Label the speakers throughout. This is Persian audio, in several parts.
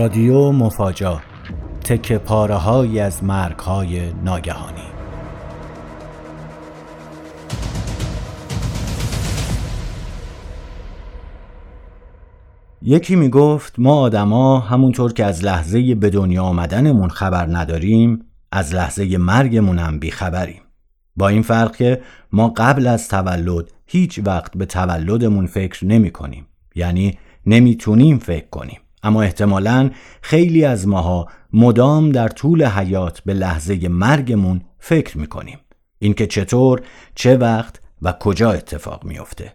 Speaker 1: رادیو مفاجا تک پاره از مرگ های ناگهانی. یکی می گفت ما آدما همونطور که از لحظه به دنیا آمدنمون خبر نداریم از لحظه مرگمون هم بیخبریم. با این فرق که ما قبل از تولد هیچ وقت به تولدمون فکر نمی کنیم یعنی نمی‌تونیم فکر کنیم. اما احتمالا خیلی از ماها مدام در طول حیات به لحظه مرگمون فکر می‌کنیم. اینکه چطور چه وقت و کجا اتفاق میافته.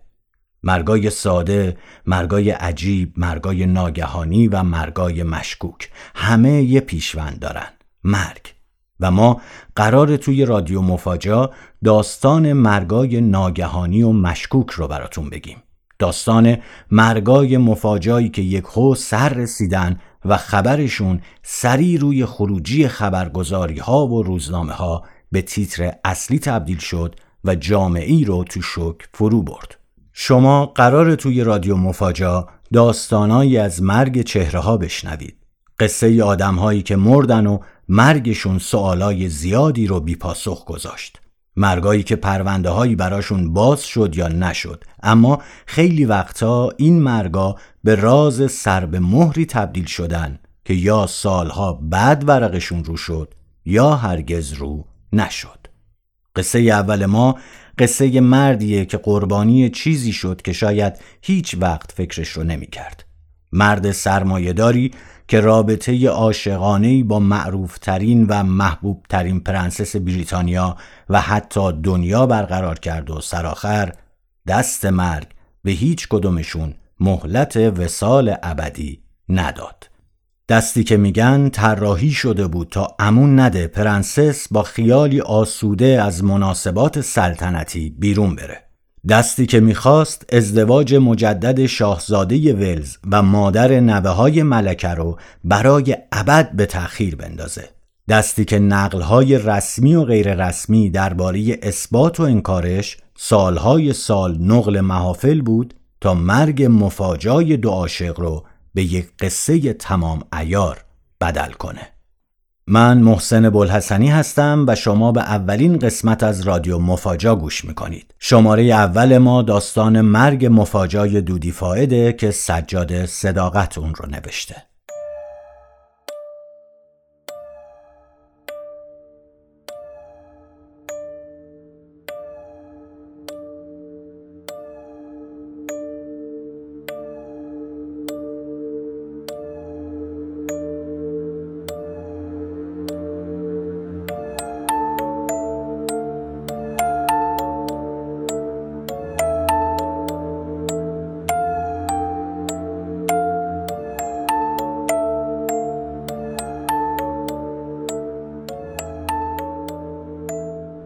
Speaker 1: مرگای ساده، مرگای عجیب، مرگای ناگهانی و مرگای مشکوک همه یه پیشوند دارن. مرگ. و ما قرار توی رادیو مفاجا داستان مرگای ناگهانی و مشکوک رو براتون بگیم. داستان مرگای مفاجایی که یک خو سر رسیدن و خبرشون سری روی خروجی خبرگزاری ها و روزنامه ها به تیتر اصلی تبدیل شد و جامعی رو تو شک فرو برد. شما قرار توی رادیو مفاجا داستانایی از مرگ چهره ها بشنوید. قصه آدم هایی که مردن و مرگشون سوالای زیادی رو بیپاسخ گذاشت. مرگایی که پرونده هایی براشون باز شد یا نشد اما خیلی وقتا این مرگا به راز سر به مهری تبدیل شدن که یا سالها بعد ورقشون رو شد یا هرگز رو نشد قصه اول ما قصه مردیه که قربانی چیزی شد که شاید هیچ وقت فکرش رو نمی کرد. مرد سرمایهداری که رابطه عاشقانه با معروفترین و محبوبترین پرنسس بریتانیا و حتی دنیا برقرار کرد و سرآخر دست مرگ به هیچ کدومشون مهلت وسال ابدی نداد. دستی که میگن طراحی شده بود تا امون نده پرنسس با خیالی آسوده از مناسبات سلطنتی بیرون بره. دستی که می‌خواست ازدواج مجدد شاهزاده ولز و مادر نوه های ملکه رو برای ابد به تأخیر بندازه. دستی که نقلهای رسمی و غیر رسمی درباره اثبات و انکارش سالهای سال نقل محافل بود تا مرگ مفاجای دو عاشق رو به یک قصه تمام ایار بدل کنه. من محسن بلحسنی هستم و شما به اولین قسمت از رادیو مفاجا گوش می‌کنید. شماره اول ما داستان مرگ مفاجای دودی فایده که سجاد صداقت اون رو نوشته.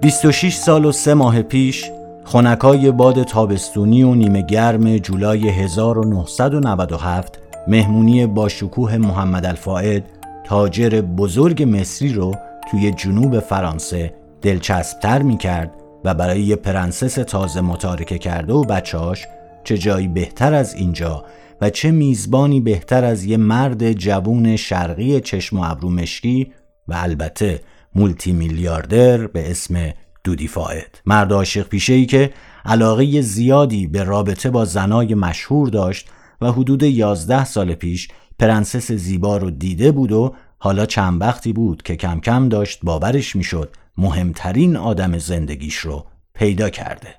Speaker 1: 26 سال و سه ماه پیش خونکای باد تابستونی و نیمه گرم جولای 1997 مهمونی با شکوه محمد الفائد تاجر بزرگ مصری رو توی جنوب فرانسه دلچسبتر می کرد و برای یه پرنسس تازه متارکه کرده و بچهاش چه جایی بهتر از اینجا و چه میزبانی بهتر از یه مرد جوون شرقی چشم و ابرو مشکی و البته مولتی میلیاردر به اسم دودی فاید مرد عاشق پیشه ای که علاقه زیادی به رابطه با زنای مشهور داشت و حدود یازده سال پیش پرنسس زیبا رو دیده بود و حالا چند وقتی بود که کم کم داشت باورش می‌شد مهمترین آدم زندگیش رو پیدا کرده.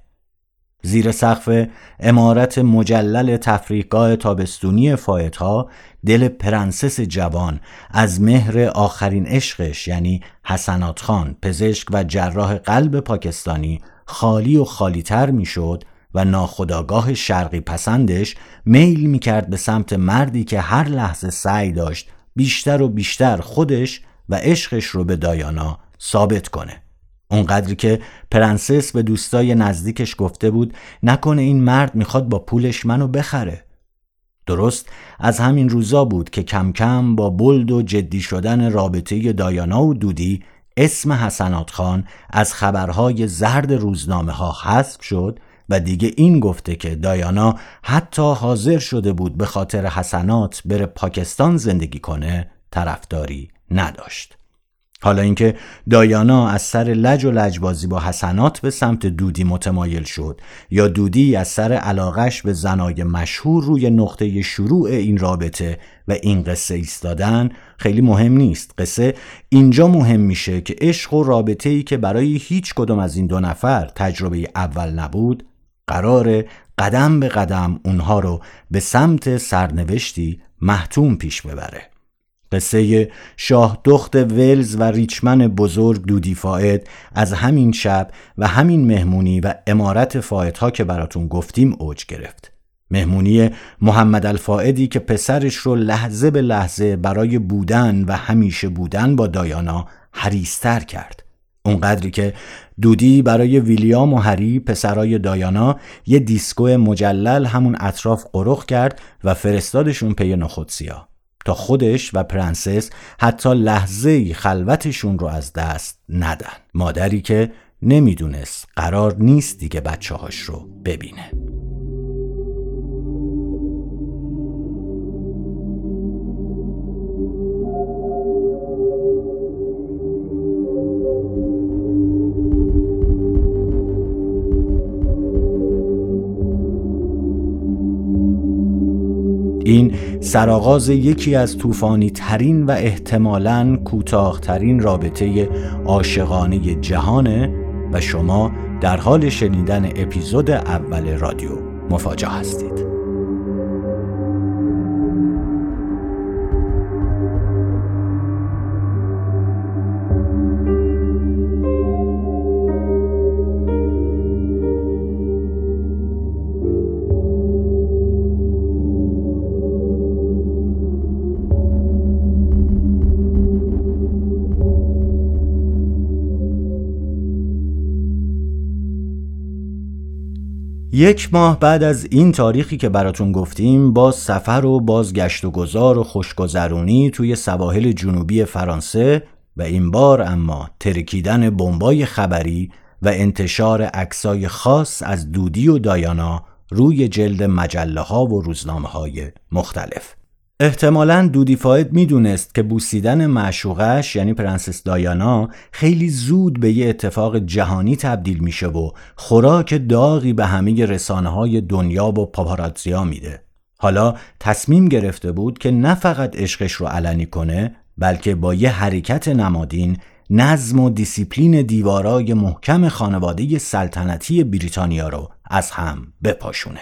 Speaker 1: زیر سقف عمارت مجلل تفریحگاه تابستونی فایدها دل پرنسس جوان از مهر آخرین عشقش یعنی حسنات خان پزشک و جراح قلب پاکستانی خالی و خالیتر می‌شد و ناخودآگاه شرقی پسندش میل می‌کرد به سمت مردی که هر لحظه سعی داشت بیشتر و بیشتر خودش و عشقش رو به دایانا ثابت کنه. اونقدری که پرنسس به دوستای نزدیکش گفته بود نکنه این مرد می‌خواد با پولش منو بخره. درست از همین روزا بود که کم کم با بلد و جدی شدن رابطه دایانا و دودی اسم حسنات خان از خبرهای زرد روزنامه ها حذف شد و دیگه این گفته که دایانا حتی حاضر شده بود به خاطر حسنات بره پاکستان زندگی کنه طرفداری نداشت. حالا اینکه دایانا از سر لج و لجبازی با حسنات به سمت دودی متمایل شد یا دودی از سر علاقش به زنای مشهور روی نقطه شروع این رابطه و این قصه ایستادن خیلی مهم نیست. قصه اینجا مهم میشه که عشق و رابطه ای که برای هیچ کدوم از این دو نفر تجربه اول نبود قرار قدم به قدم اونها رو به سمت سرنوشتی محتوم پیش ببره. قصه شاه دخت ولز و ریچمن بزرگ دودی فاید از همین شب و همین مهمونی و عمارت ها که براتون گفتیم اوج گرفت. مهمونی محمد الفائدی که پسرش رو لحظه به لحظه برای بودن و همیشه بودن با دایانا حریص‌تر کرد. اونقدری که دودی برای ویلیام و هری پسرای دایانا یه دیسکو مجلل همون اطراف قرق کرد و فرستادشون پی نخودسیا تا خودش و پرنسس حتی لحظه خلوتشون رو از دست ندن. مادری که نمی‌دونست قرار نیست دیگه بچه هاش رو ببینه. این سرآغاز یکی از طوفانی ترین و احتمالاً کوتاهترین رابطه عاشقانه جهانه و شما در حال شنیدن اپیزود اول رادیو مفاجاه هستید. یک ماه بعد از این تاریخی که براتون گفتیم با سفر و بازگشت و گذار و خوشگذرونی توی سواحل جنوبی فرانسه و این بار اما ترکیدن بمبای خبری و انتشار عکسای خاص از دودی و دایانا روی جلد مجله ها و روزنامه های مختلف. احتمالا دودی فاید می‌دونست که بوسیدن معشوقش یعنی پرنسس دایانا خیلی زود به یه اتفاق جهانی تبدیل میشه و خوراک داغی به همه رسانه های دنیا و پاپاراتزیا میده. حالا تصمیم گرفته بود که نه فقط عشقش رو علنی کنه بلکه با یه حرکت نمادین نظم و دیسیپلین دیوارای محکم خانواده سلطنتی بریتانیا رو از هم بپاشونه.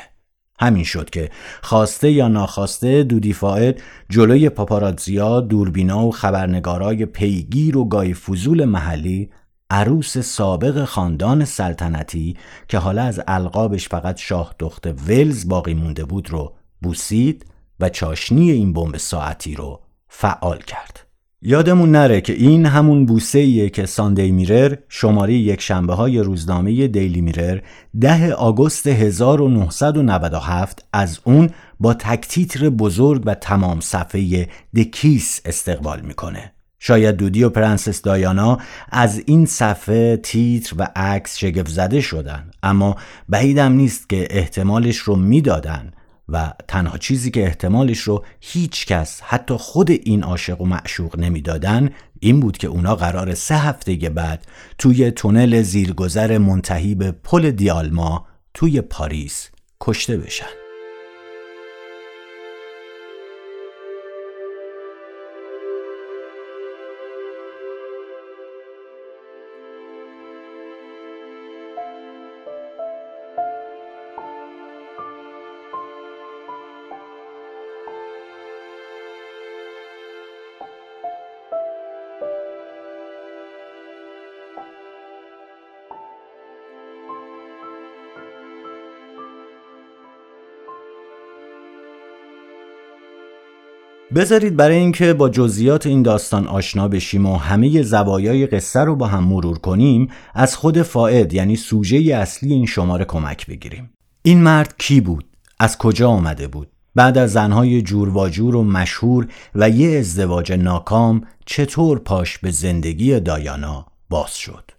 Speaker 1: همین شد که خواسته یا ناخواسته دودی فاید جلوی پاپاراتزیا دوربینا و خبرنگارای پیگیر و گاهی فضول محلی عروس سابق خاندان سلطنتی که حالا از القابش فقط شاه دخت ولز باقی مونده بود رو بوسید و چاشنی این بمب ساعتی رو فعال کرد. یادمون نره که این همون بوسه ایه که ساندی میرر شماره یک شنبه های روزنامه دیلی میرر ده آگوست 1997 از اون با تکتیتر بزرگ و تمام صفحه The Kiss استقبال می‌کنه. شاید دودی و پرنسس دایانا از این صفحه تیتر و عکس شگفت زده شدن اما بعیدم نیست که احتمالش رو می‌دادن و تنها چیزی که احتمالش رو هیچ کس حتی خود این عاشق و معشوق نمی‌دادن این بود که اونا قراره سه هفته بعد توی تونل زیرگذر منتهی به پل دالما توی پاریس کشته بشن. بذارید برای اینکه با جزئیات این داستان آشنا بشیم و همه زوایای قصه رو با هم مرور کنیم از خود فائد یعنی سوژه اصلی این شماره کمک بگیریم. این مرد کی بود؟ از کجا آمده بود؟ بعد از زنهای جور و جور و مشهور و یه ازدواج ناکام چطور پاش به زندگی دایانا باز شد؟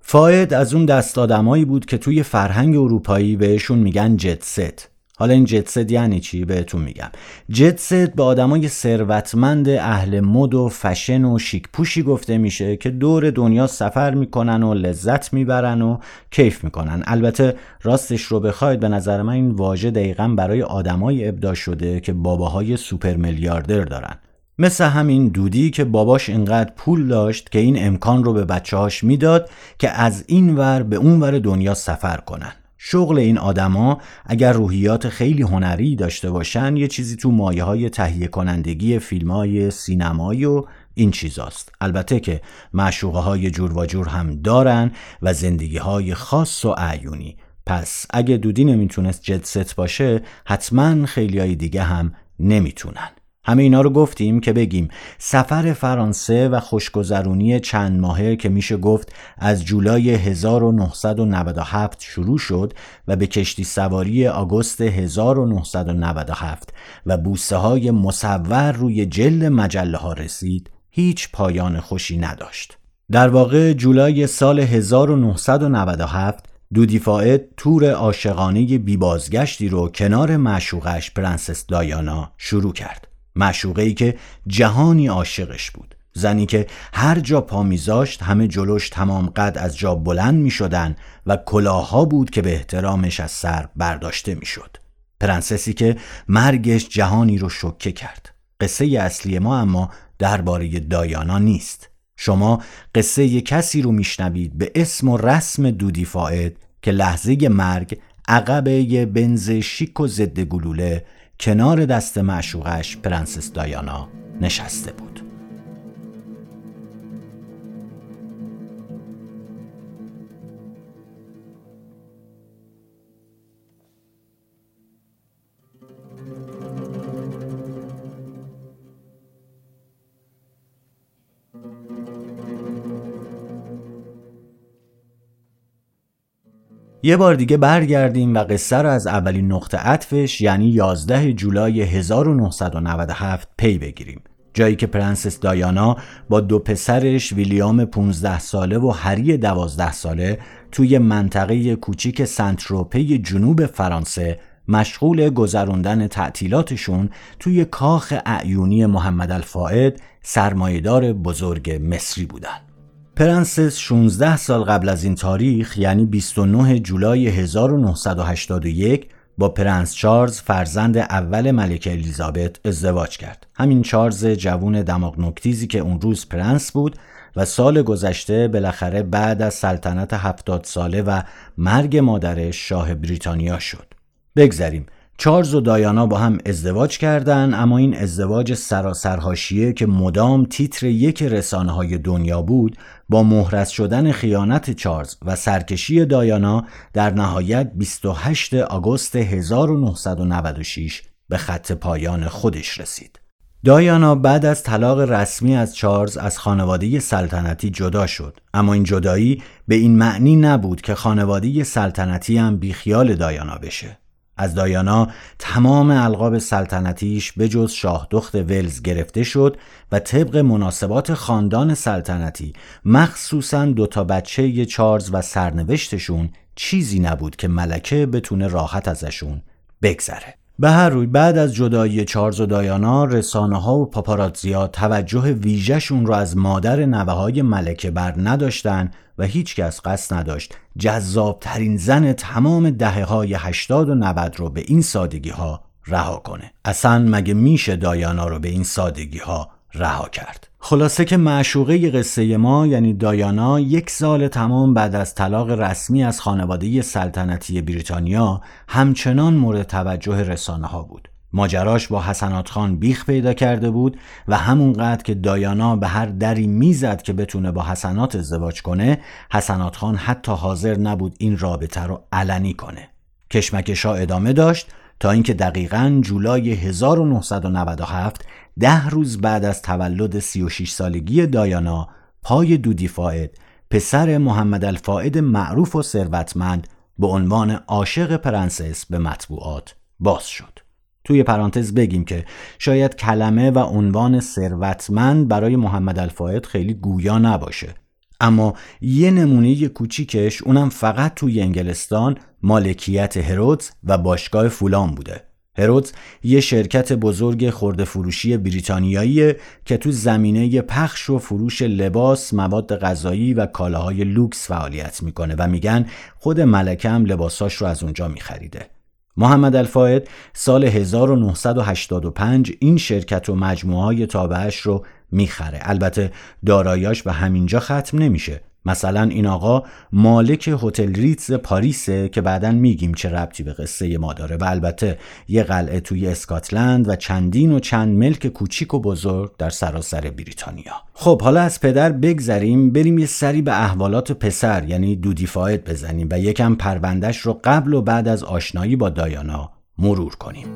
Speaker 1: فاید از اون دست آدمایی بود که توی فرهنگ اروپایی بهشون میگن جت حالا این جت یعنی چی بهتون میگم. جت به آدمای ثروتمند اهل مد و فشن و شیک پوشی گفته میشه که دور دنیا سفر می‌کنن و لذت می‌برن و کیف می‌کنن. البته راستش رو بخواید به نظر من این واژه دقیقا برای آدمای ابدا شده که باباهای سوپر میلیاردر دارن. مثل همین دودی که باباش اینقدر پول داشت که این امکان رو به بچه‌هاش می‌داد که از این ور به اون ور دنیا سفر کنن. شغل این آدما اگر روحیات خیلی هنری داشته باشن یه چیزی تو مایه های تهیه کنندگی فیلم های سینمایی و این چیزاست. البته که معشوقه های جور و جور هم دارن و زندگی های خاص و اعیونی. پس اگه دودی نمی‌تونست جدست باشه حتما خیلی های دیگه هم نمی‌تونن. همه اینا رو گفتیم که بگیم سفر فرانسه و خوشگذرونی چند ماهه که میشه گفت از جولای 1997 شروع شد و به کشتی سواری آگوست 1997 و بوسه های مصور روی جلد مجله ها رسید هیچ پایان خوشی نداشت. در واقع جولای سال 1997 دودی فاید تور عاشقانه بیبازگشتی رو کنار معشوقش پرنسس دایانا شروع کرد. معشوقه که جهانی عاشقش بود زنی که هر جا پا میذاشت همه جلوش تمام قد از جا بلند می شدن و کلاها بود که به احترامش از سر برداشته می شد. پرنسسی که مرگش جهانی رو شکه کرد. قصه اصلی ما اما درباره دایانا نیست. شما قصه کسی رو میشنوید به اسم و رسم دودی فاید که لحظه مرگ عقب بنز شیک و ضد گلوله کنار دست معشوقش پرنسس دایانا نشسته بود. یه بار دیگه برگردیم و قصه رو از اولین نقطه عطفش یعنی 11 جولای 1997 پی بگیریم جایی که پرنسس دایانا با دو پسرش ویلیام 15 ساله و هری 12 ساله توی منطقه کوچیک سن‌تروپه جنوب فرانسه مشغول گذراندن تعطیلاتشون توی کاخ اعیونی محمد الفائد سرمایه‌دار بزرگ مصری بودن. پرنسس 16 سال قبل از این تاریخ یعنی 29 جولای 1981 با پرنس چارلز فرزند اول ملکه الیزابت ازدواج کرد. همین چارلز جوون دماغ نوک‌تیزی که اون روز پرنس بود و سال گذشته بالاخره بعد از سلطنت هفتاد ساله و مرگ مادرش شاه بریتانیا شد. بگذریم چارلز و دایانا با هم ازدواج کردند اما این ازدواج سراسر که مدام تیتر یک رسانه های دنیا بود با مهرس شدن خیانت چارلز و سرکشی دایانا در نهایت 28 آگوست 1996 به خط پایان خودش رسید. دایانا بعد از طلاق رسمی از چارلز از خانواده سلطنتی جدا شد اما این جدایی به این معنی نبود که خانواده سلطنتی هم بیخیال دایانا بشه از دایانا تمام القاب سلطنتیش به جز شاه دخت ولز گرفته شد و طبق مناسبات خاندان سلطنتی مخصوصا دوتا بچه چارز و سرنوشتشون چیزی نبود که ملکه بتونه راحت ازشون بگذره. به هر روی بعد از جدایی چارلز و دایانا رسانه ها و پاپاراتزیا توجه ویژهشون رو از مادر نوه های ملکه بر نداشتن و هیچ کس قصد نداشت جذاب ترین زن تمام دهه های 80 و 90 رو به این سادگی ها رها کنه. اصلا مگه میشه دایانا رو به این سادگی ها رها کرد؟ خلاصه که معشوقه قصه ما یعنی دایانا یک سال تمام بعد از طلاق رسمی از خانواده سلطنتی بریتانیا همچنان مورد توجه رسانه ها بود. ماجراش با حسنات خان بیخ پیدا کرده بود و همونقدر که دایانا به هر دری می‌زد که بتونه با حسنات ازدواج کنه حسنات خان حتی حاضر نبود این رابطه رو علنی کنه کشمکشا ادامه داشت تا اینکه دقیقا جولای 1997 ده روز بعد از تولد 36 سالگی دایانا پای دودی فاید پسر محمد الفائد معروف و ثروتمند به عنوان عاشق پرنسس به مطبوعات باز شد. توی پرانتز بگیم که شاید کلمه و عنوان ثروتمند برای محمد الفائد خیلی گویا نباشه اما یه نمونه کوچیکش اونم فقط توی انگلستان مالکیت هرودز و باشگاه فولام بوده هرودز یه شرکت بزرگ خرده فروشی بریتانیایی که تو زمینه پخش و فروش لباس، مواد غذایی و کالاهای لوکس فعالیت می‌کنه و میگن خود ملکه هم لباساش رو از اونجا میخریده. محمد الفاید سال 1985 این شرکت و مجموعه های تابعش رو می‌خره. البته دارایاش به همینجا ختم نمیشه. مثلا این آقا مالک هتل ریتز پاریسه که بعدا میگیم چه ربطی به قصه ما داره و البته یه قلعه توی اسکاتلند و چندین و چند ملک کوچیک و بزرگ در سراسر بریتانیا. خب حالا از پدر بگذریم بریم یه سری به احوالات پسر یعنی دودی فاید بزنیم و یکم پروندش رو قبل و بعد از آشنایی با دایانا مرور کنیم.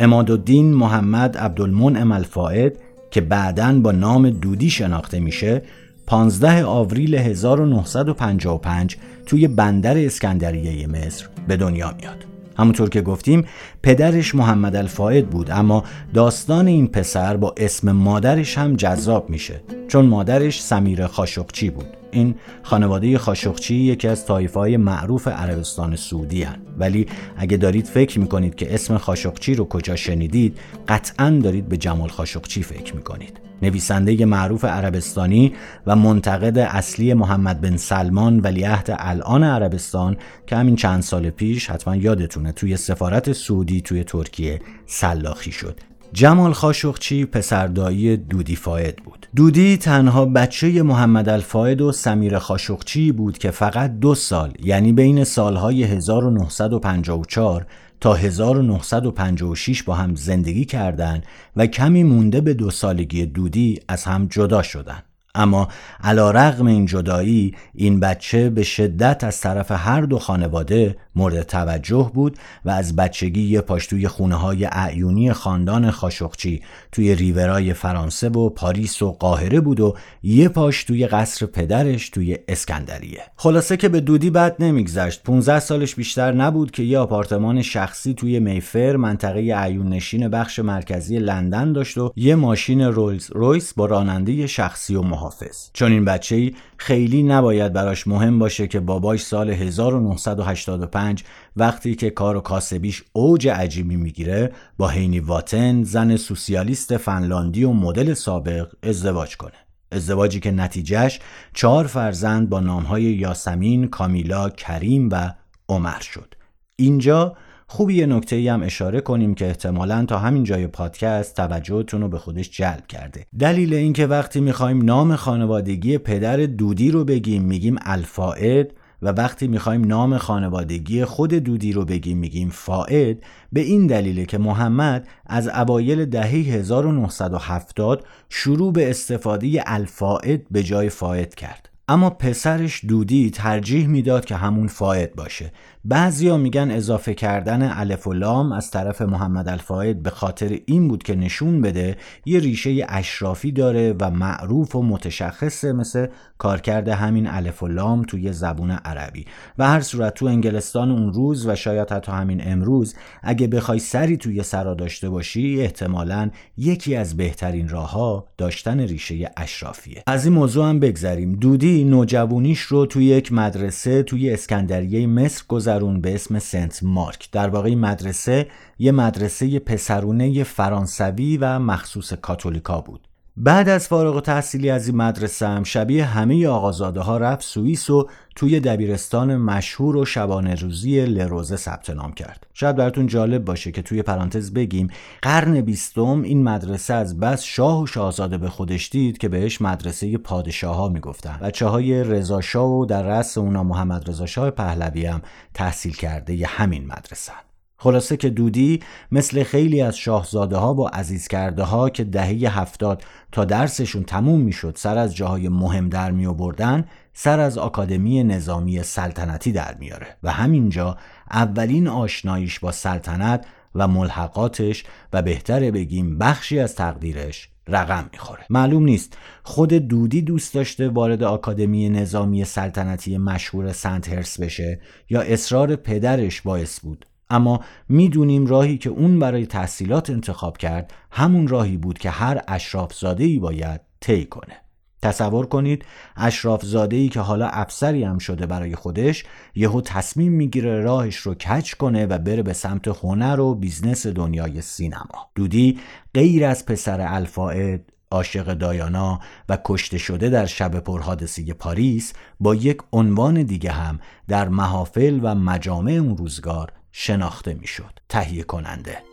Speaker 1: امادالدین محمد عبدالمنعم الفائد که بعدا با نام دودی شناخته میشه 15 آوریل 1955 توی بندر اسکندریه مصر به دنیا میاد. همونطور که گفتیم پدرش محمد الفاید بود اما داستان این پسر با اسم مادرش هم جذاب میشه چون مادرش سمیر خاشقچی بود این خانواده خاشقچی یکی از طایفه های معروف عربستان سعودی هن. ولی اگه دارید فکر می‌کنید که اسم خاشقچی رو کجا شنیدید قطعا دارید به جمال خاشقچی فکر می‌کنید نویسنده معروف عربستانی و منتقد اصلی محمد بن سلمان ولیعهد الان عربستان که همین چند سال پیش حتما یادتونه توی سفارت سعودی توی ترکیه سلاخی شد. جمال خاشقچی پسردایی دودی فاید بود. دودی تنها بچه محمد الفاید و سمیر خاشقچی بود که فقط دو سال یعنی بین سالهای 1954 تا 1956 با هم زندگی کردند و کمی مونده به دو سالگی دودی از هم جدا شدند. اما علا رغم این جدایی این بچه به شدت از طرف هر دو خانواده مورد توجه بود و از بچگی یه پاش توی خونه های اعیونی خاندان خاشقچی توی ریورای فرانسه و پاریس و قاهره بود و یه پاش توی قصر پدرش توی اسکندریه. خلاصه که به دودی بد نمیگذشت. 15 سالش بیشتر نبود که یه آپارتمان شخصی توی میفر منطقه اعیون نشین بخش مرکزی لندن داشت و یه ماشین رولز رویس با راننده شخصی و محافظ چون این بچه خیلی نباید براش مهم باشه که باباش سال 1985 وقتی که کار و کاسبیش اوج عجیبی می‌گیره با هینی واتن زن سوسیالیست فنلاندی و مدل سابق ازدواج کنه. ازدواجی که نتیجهش چهار فرزند با نامهای یاسمین، کامیلا، کریم و عمر شد. اینجا خوبی یه نکته ای هم اشاره کنیم که احتمالا تا همین جای پادکست توجهتون رو به خودش جلب کرده. دلیل اینکه وقتی می‌خوایم نام خانوادگی پدر دودی رو بگیم میگیم الفائد و وقتی می‌خوایم نام خانوادگی خود دودی رو بگیم میگیم فائد به این دلیله که محمد از اوایل دهه 1970 شروع به استفاده الفائد به جای فائد کرد. اما پسرش دودی ترجیح می‌داد که همون فاید باشه. بعضیا میگن اضافه کردن الف و لام از طرف محمد الفاید به خاطر این بود که نشون بده یه ریشه اشرافی داره و معروف و متشخصه مثل کارکرد همین الف و لام توی زبون عربی. و هر صورت تو انگلستان اون روز و شاید حتی همین امروز اگه بخوای سری توی سرا داشته باشی احتمالا یکی از بهترین راهها داشتن ریشه اشرافیه. از این موضوع هم بگذریم. دودی نوجوانیش رو توی یک مدرسه توی اسکندریه مصر گذرون به اسم سنت مارک. در واقع مدرسه یه مدرسه پسرونه فرانسوی و مخصوص کاتولیکا بود. بعد از فارغ تحصیلی از این مدرسه هم شبیه همه آقازاده ها رفت سوئیس و توی دبیرستان مشهور و شبانه روزی لروزه ثبت نام کرد. شاید براتون جالب باشه که توی پرانتز بگیم قرن بیستم این مدرسه از بس شاه و شاهزاده به خودش دید که بهش مدرسه پادشاه ها می‌گفتن. بچه های رضا و در رأس اونا محمد رضا شاه پهلوی هم تحصیل کرده ی همین مدرسه خلاصه که دودی مثل خیلی از شاهزاده ها و عزیز کرده ها که دهه هفتاد تا درسشون تموم می‌شد سر از جاهای مهم در می آوردن سر از آکادمی نظامی سلطنتی در میاره و همینجا اولین آشناییش با سلطنت و ملحقاتش و بهتره بگیم بخشی از تقدیرش رقم می‌خوره. معلوم نیست خود دودی دوست داشته وارد آکادمی نظامی سلطنتی مشهور سنت هرس بشه یا اصرار پدرش باعث بود. اما می‌دونیم راهی که اون برای تحصیلات انتخاب کرد همون راهی بود که هر اشراف زاده ای باید طی کنه. تصور کنید اشراف زاده ای که حالا افسری هم شده برای خودش یهو تصمیم می‌گیره راهش رو کچ کنه و بره به سمت هنر و business دنیای سینما. دودی غیر از پسر الفائد عاشق دایانا و کشته شده در شب پرحادثه پاریس با یک عنوان دیگه هم در محافل و مجامع اون روزگار شناخته می‌شد. تهیه کننده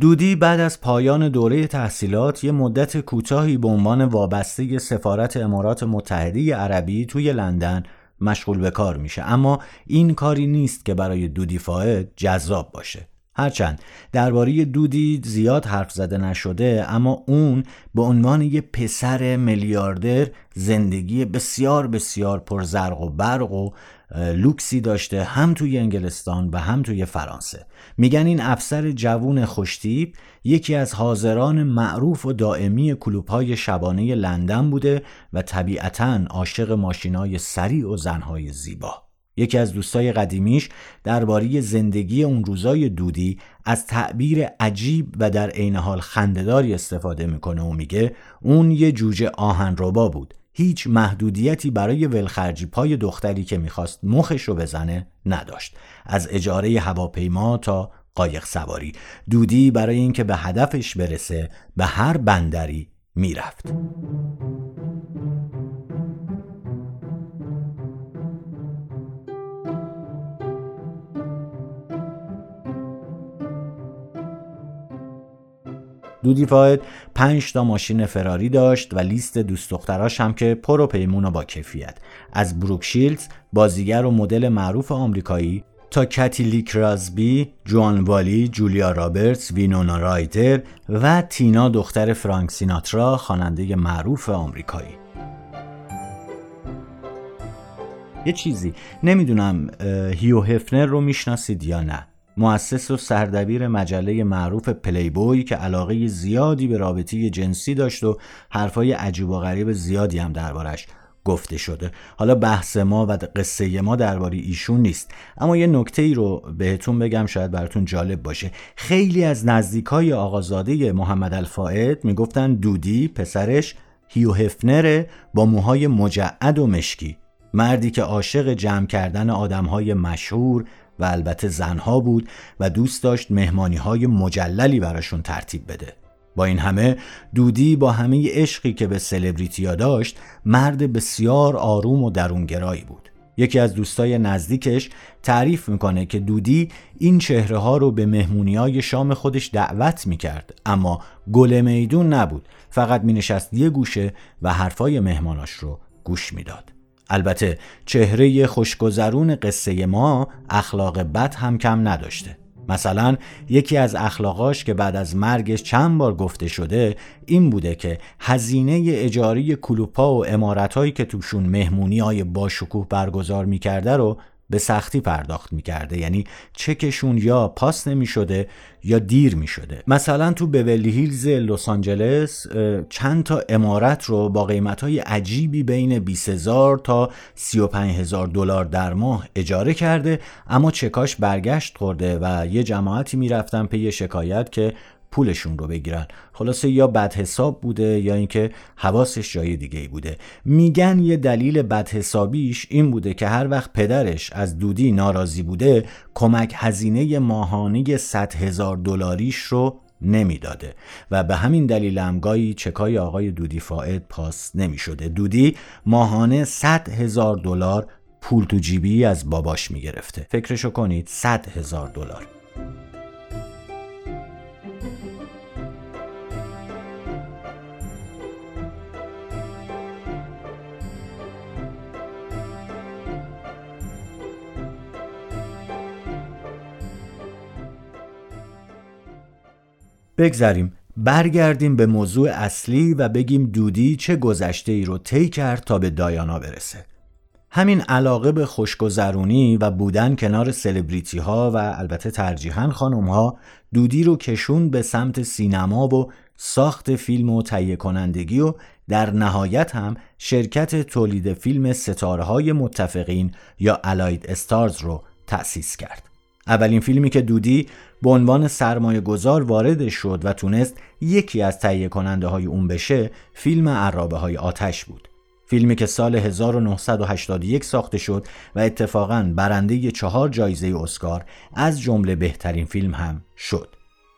Speaker 1: دودی بعد از پایان دوره تحصیلات یه مدت کوتاهی به عنوان وابسته سفارت امارات متحده عربی توی لندن مشغول به کار میشه. اما این کاری نیست که برای دودی فاید جذاب باشه. هرچند درباره دودی زیاد حرف زده نشده اما اون به عنوان یه پسر میلیاردر زندگی بسیار بسیار پرزرق و برق و لوکسی داشته هم توی انگلستان و هم توی فرانسه. میگن این افسر جوون خوشتیب یکی از حاضران معروف و دائمی کلوبهای شبانه لندن بوده و طبیعتا عاشق ماشینای سریع و زنهای زیبا. یکی از دوستای قدیمیش درباره زندگی اون روزای دودی از تعبیر عجیب و در عین حال خندهداری استفاده می‌کنه و میگه اون یه جوجه آهنربا بود. هیچ محدودیتی برای ولخرجی پای دختری که می‌خواست مخش رو بزنه نداشت. از اجاره هواپیما تا قایق سواری. دودی برای اینکه به هدفش برسه به هر بندری می‌رفت. دودی فاید پنج تا ماشین فراری داشت و لیست دوست دختراش هم که پر و پیمون با کیفیت از بروک شیلز بازیگر و مدل معروف آمریکایی تا کتی کرازبی، جوان والی، جولیا رابرتس، وینونا رایدر و تینا دختر فرانک سیناترا خواننده معروف آمریکایی. یه چیزی نمی‌دونم هیو هفنر رو می‌شناسید یا نه مؤسس و سردبیر مجله معروف پلیبوی که علاقه زیادی به رابطه جنسی داشت و حرفای عجیب و غریب زیادی هم دربارش گفته شده. حالا بحث ما و قصه ما درباره ایشون نیست. اما یه نکته ای رو بهتون بگم شاید براتون جالب باشه. خیلی از نزدیکای آقازاده محمد الفائد می‌گفتن دودی پسرش هیو هفنره با موهای مجعد و مشکی. مردی که عاشق جمع کردن آدمهای مشهور و البته زنها بود و دوست داشت مهمانی های مجللی براشون ترتیب بده. با این همه دودی با همه عشقی که به سلبریتیا داشت مرد بسیار آروم و درونگرایی بود. یکی از دوستای نزدیکش تعریف می‌کنه که دودی این چهره ها رو به مهمونی های شام خودش دعوت می‌کرد اما گل میدون نبود. فقط مینشست یه گوشه و حرفای مهماناش رو گوش می‌داد. البته چهره خوشگذرون قصه ما اخلاق بد هم کم نداشته. مثلا یکی از اخلاقاش که بعد از مرگش چند بار گفته شده این بوده که هزینه اجاری کلوپا و امارتهایی که توشون مهمونی های باشکوه برگزار می‌کرده رو به سختی پرداخت می‌کرده. یعنی چکشون یا پاس نمی‌شده یا دیر می‌شده. مثلا تو بولی هیلز لس آنجلس چند تا امارت رو با قیمت های عجیبی بین 20 هزار تا 35 هزار دلار در ماه اجاره کرده اما چکاش برگشت خورده و یه جماعتی می‌رفتن پی شکایت که پولشون رو بگیرن. خلاصه یا بد حساب بوده یا اینکه حواسش جای دیگه ای بوده. میگن یه دلیل بد حسابیش این بوده که هر وقت پدرش از دودی ناراضی بوده کمک هزینه ماهانه 100 هزار دلاریش رو نمی‌داده. و به همین دلیل هم چکای آقای دودی فائد پاس نمی شده دودی ماهانه 100 هزار دلار پول تو جیبی از باباش می‌گرفته. فکرشو کنید 100 هزار دلار. بگذریم برگردیم به موضوع اصلی و بگیم دودی چه گذشته ای رو طی کرد تا به دایانا برسه همین علاقه به خوشگذرونی و بودن کنار سلبریتی ها و البته ترجیحاً خانم ها دودی رو کشون به سمت سینما و ساخت فیلم و تهیه کنندگی و در نهایت هم شرکت تولید فیلم ستاره های متفقین یا الاید استارز رو تأسیس کرد. اولین فیلمی که دودی به عنوان سرمایه گذار وارد شد و تونست یکی از تهیه کننده های اون بشه فیلم عرابه های آتش بود. فیلمی که سال 1981 ساخته شد و اتفاقا برنده چهار جایزه اسکار از جمله بهترین فیلم هم شد.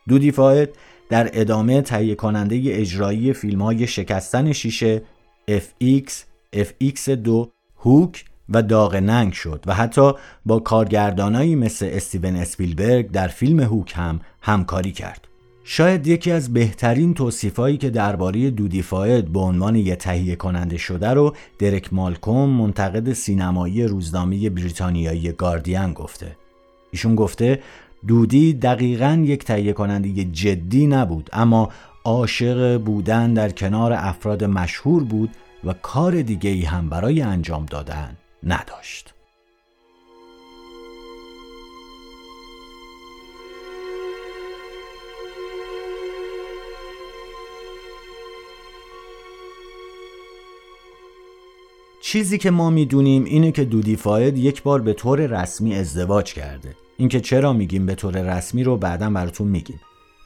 Speaker 1: دودی فاید در ادامه تهیه کننده اجرایی فیلم های شکستن شیشه FX, FX2, هوک و داغ ننگ شد و حتی با کارگردانایی مثل استیون اسپیلبرگ در فیلم هوک هم همکاری کرد. شاید یکی از بهترین توصیفایی که درباره دودی فاید به عنوان یه تهیه کننده شده رو درک مالکوم منتقد سینمایی روزنامه بریتانیایی گاردین گفته. ایشون گفته دودی دقیقا یک تهیه کننده جدی نبود اما عاشق بودن در کنار افراد مشهور بود و کار دیگه ای هم برای انجام دادن نداشت. چیزی که ما می‌دونیم اینه که دودی فاید یک بار به طور رسمی ازدواج کرده اینکه چرا میگیم به طور رسمی رو بعدا براتون میگیم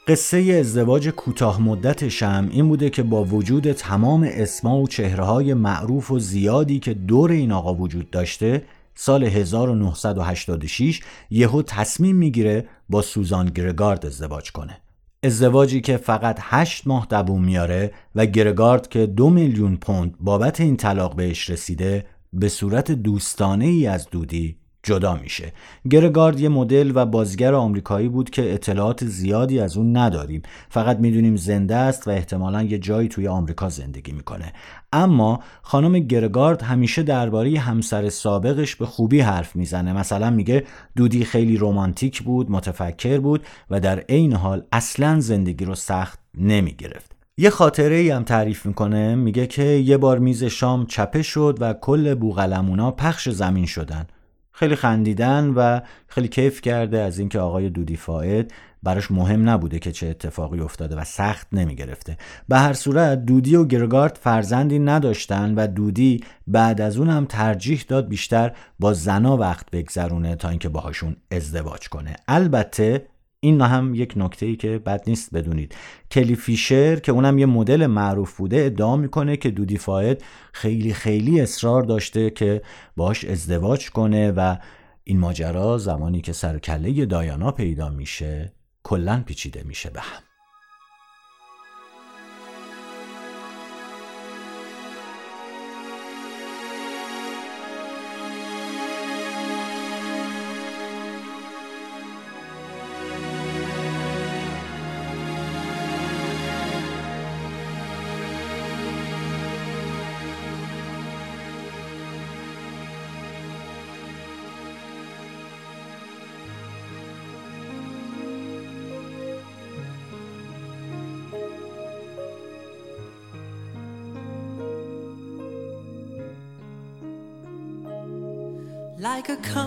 Speaker 1: قصه ازدواج کوتاه مدت شم این بوده که با وجود تمام اسما و چهره معروف و زیادی که دور این آقا وجود داشته سال 1986 یهو تصمیم می‌گیره با سوزان گرگارد ازدواج کنه. ازدواجی که فقط هشت ماه دووم میاره و گرگارد که دو میلیون پوند بابت این طلاق بهش رسیده به صورت دوستانه ای از دودی جدا میشه. گرگارد یه مدل و بازیگر آمریکایی بود که اطلاعات زیادی از اون نداریم. فقط می‌دونیم زنده است و احتمالا یه جایی توی آمریکا زندگی می‌کنه. اما خانم گرگارد همیشه درباره همسر سابقش به خوبی حرف می‌زنه. مثلا میگه دودی خیلی رومانتیک بود متفکر بود و در عین حال اصلا زندگی رو سخت نمی‌گرفت. یه خاطره ای هم تعریف می‌کنه. میگه که یه بار میز شام چپه شد و کل بوغلمونا پخش زمین شدن. خیلی خندیدن و خیلی کیف کرده از اینکه آقای دودی فاید براش مهم نبوده که چه اتفاقی افتاده و سخت نمی گرفته به هر صورت دودی و گرگارد فرزندی نداشتن و دودی بعد از اون هم ترجیح داد بیشتر با زنا وقت بگذرونه تا اینکه باهاشون ازدواج کنه. البته این هم یک نکته ای که بد نیست بدونید. کلی فیشر که اونم یه مدل معروف بوده ادعا می‌کنه که دودی فاید خیلی خیلی اصرار داشته که باش ازدواج کنه و این ماجرا زمانی که سر کله دایانا پیدا میشه کلا پیچیده میشه به هم. Like a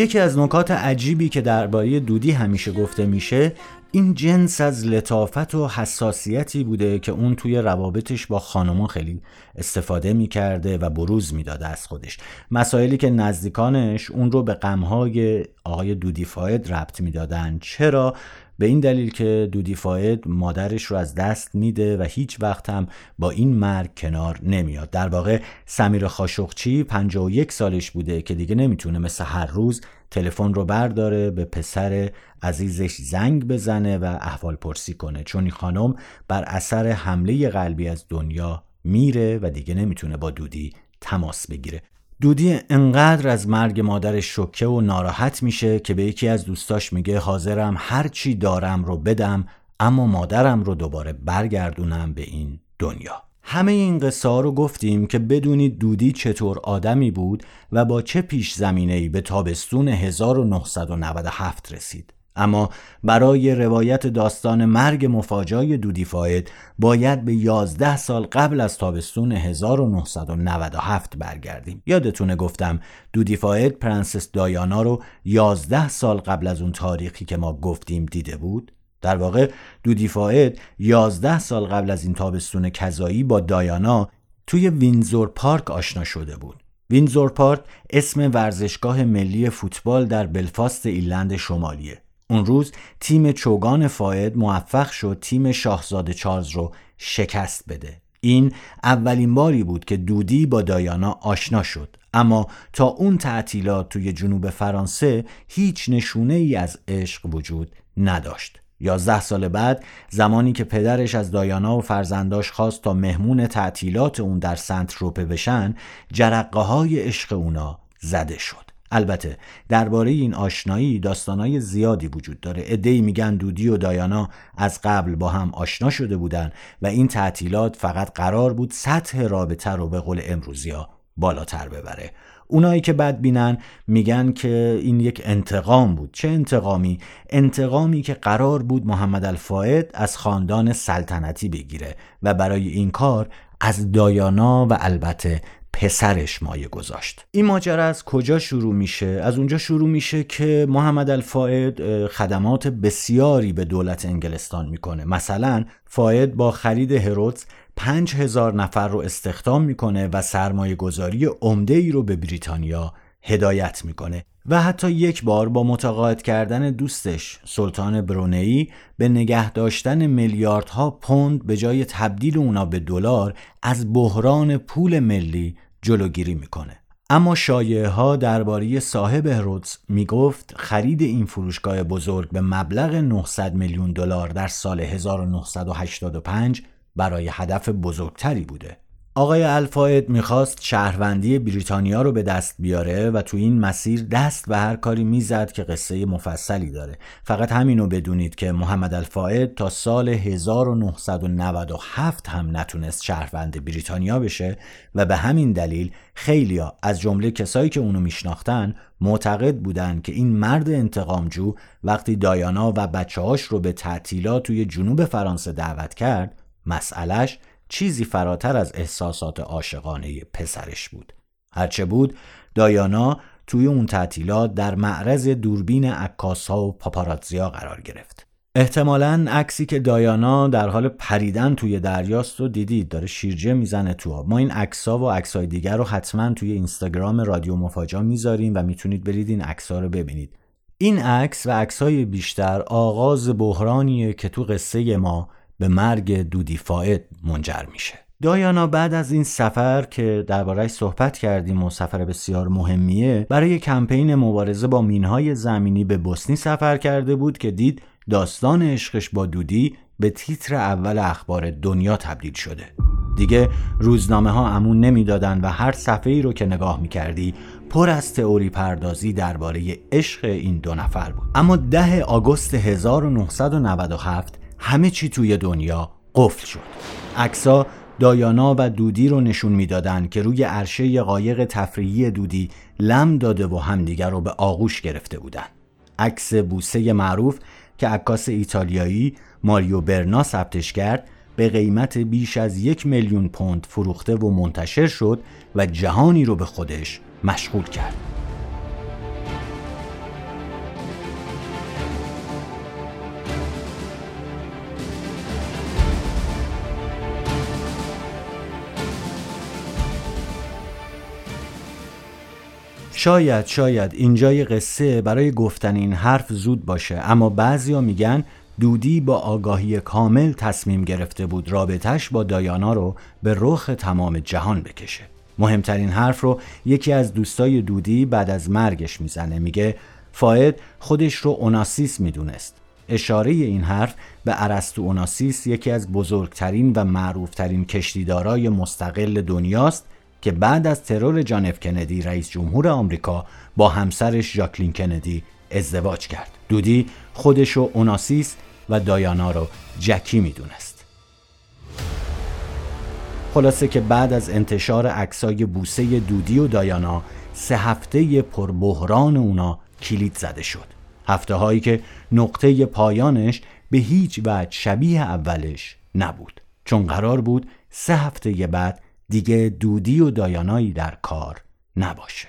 Speaker 1: یکی از نکات عجیبی که درباره دودی همیشه گفته میشه این جنس از لطافت و حساسیتی بوده که اون توی روابطش با خانمان خیلی استفاده می‌کرده و بروز می‌داده از خودش. مسائلی که نزدیکانش اون رو به غمهای آقای دودی فاید ربط می‌دادن. چرا؟ به این دلیل که دودی فاید مادرش رو از دست میده و هیچ وقت هم با این مرگ کنار نمیاد. در واقع سمیر خاشخچی 51 سالش بوده که دیگه نمی‌تونه مثل هر روز تلفن رو برداره به پسر عزیزش زنگ بزنه و احوال پرسی کنه. چون این خانم بر اثر حمله قلبی از دنیا میره و دیگه نمی‌تونه با دودی تماس بگیره. دودی انقدر از مرگ مادرش شکه و ناراحت میشه که به یکی از دوستاش میگه حاضرم هر چی دارم رو بدم اما مادرم رو دوباره برگردونم به این دنیا همه این قصه ها رو گفتیم که بدونید دودی چطور آدمی بود و با چه پیش زمینه‌ای به تابستون 1997 رسید. اما برای روایت داستان مرگ مفاجات دودی فاید باید به 11 سال قبل از تابستون 1997 برگردیم. یادتونه گفتم دودی فاید پرنسس دایانا رو 11 سال قبل از اون تاریخی که ما گفتیم دیده بود؟ در واقع دودی فاید 11 سال قبل از این تابستون کذایی با دایانا توی وینزور پارک آشنا شده بود. وینزور پارک اسم ورزشگاه ملی فوتبال در بلفاست ایلند شمالیه. اون روز تیم چوگان فاید موفق شد تیم شاهزاده چارلز رو شکست بده. این اولین باری بود که دودی با دایانا آشنا شد. اما تا اون تعطیلات توی جنوب فرانسه هیچ نشونه ای از عشق وجود نداشت. یازده سال بعد زمانی که پدرش از دایانا و فرزنداش خواست تا مهمون تعطیلات اون در سنت روپه بشن جرقه های عشق اونا زده شد. البته درباره این آشنایی داستانای زیادی وجود داره. ادهی میگن دودی و دایانا از قبل با هم آشنا شده بودن و این تعطیلات فقط قرار بود سطح رابطه رو به قول امروزی ها بالاتر ببره. اونایی که بد بینن میگن که این یک انتقام بود. چه انتقامی؟ انتقامی که قرار بود محمد الفاید از خاندان سلطنتی بگیره و برای این کار از دایانا و البته پسرش مایه گذاشت. این ماجرا از کجا شروع میشه؟ از اونجا شروع میشه که محمد الفاید خدمات بسیاری به دولت انگلستان می‌کنه. مثلا فاید با خرید هرودز پنج هزار نفر رو استخدام می‌کنه و سرمایه گذاری عمده ای رو به بریتانیا هدایت می‌کنه و حتی یک بار با متقاعد کردن دوستش سلطان برونئی به نگه داشتن میلیاردها پوند به جای تبدیل اونا به دلار از بحران پول ملی جلوگیری می‌کنه. اما شایعه ها درباره صاحب هرودز می‌گفت خرید این فروشگاه بزرگ به مبلغ 900 میلیون دلار در سال 1985 برای هدف بزرگتری بوده. آقای الفاید می‌خواست شهروندی بریتانیا رو به دست بیاره و تو این مسیر دست به هر کاری می‌زد که قصه مفصلی داره. فقط همینو بدونید که محمد الفاید تا سال 1997 هم نتونست شهروند بریتانیا بشه و به همین دلیل خیلیا از جمله کسایی که اونو میشناختن معتقد بودن که این مرد انتقامجو وقتی دایانا و بچه‌هاش رو به تعطیلات توی جنوب فرانسه دعوت کرد مسئلش چیزی فراتر از احساسات عاشقانه پسرش بود. هرچه بود دایانا توی اون تعطیلات در معرض دوربین عکاس ها و پاپاراتزیا قرار گرفت. احتمالا عکسی که دایانا در حال پریدن توی دریاست رو دیدید داره شیرجه می‌زنه تو ما این عکس‌ها و عکس‌های دیگر رو حتما توی اینستاگرام رادیو مفاجا می‌ذاریم و می‌تونید برید این عکس‌ها رو ببینید. این عکس و عکس‌های بیشتر آغاز بحرانیه که تو قصه ما به مرگ دودی فاید منجر میشه. دایانا بعد از این سفر که دربارهش صحبت کردیم و سفر بسیار مهمیه برای کمپین مبارزه با مینهای زمینی به بوسنی سفر کرده بود که دید داستان عشقش با دودی به تیتر اول اخبار دنیا تبدیل شده. دیگه روزنامه ها امون نمی‌دادن و هر صفحه ای رو که نگاه می‌کردی پر از تئوری پردازی درباره عشق این دو نفر بود. اما ده آگوست 1997 همه چی توی دنیا قفل شد عکسا دایانا و دودی رو نشون می‌دادند که روی عرشه قایق تفریحی دودی لم داده و همدیگر رو به آغوش گرفته بودند. عکس بوسه معروف که عکاس ایتالیایی ماریو برنا ثبتش کرد به قیمت بیش از یک میلیون پوند فروخته و منتشر شد و جهانی رو به خودش مشغول کرد. شاید شاید اینجای قصه برای گفتن این حرف زود باشه اما بعضیا میگن دودی با آگاهی کامل تصمیم گرفته بود رابطش با دایانا رو به رخ تمام جهان بکشه. مهمترین حرف رو یکی از دوستای دودی بعد از مرگش می‌زنه میگه فاید خودش رو اوناسیس می‌دونست. اشاره این حرف به ارسطو اوناسیس یکی از بزرگترین و معروفترین کشتیدارای مستقل دنیاست که بعد از ترور جان اف کندی رئیس جمهور آمریکا با همسرش ژاکلین کندی ازدواج کرد. دودی خودش رو اوناسیس و دایانا رو جکی می‌دونست. خلاصه که بعد از انتشار عکسای بوسه دودی و دایانا سه هفته پربحران اونا کلید زده شد. هفته هایی که نقطه پایانش به هیچ وجه شبیه اولش نبود. چون قرار بود سه هفته بعد دیگه دودی و دایانایی در کار نباشه.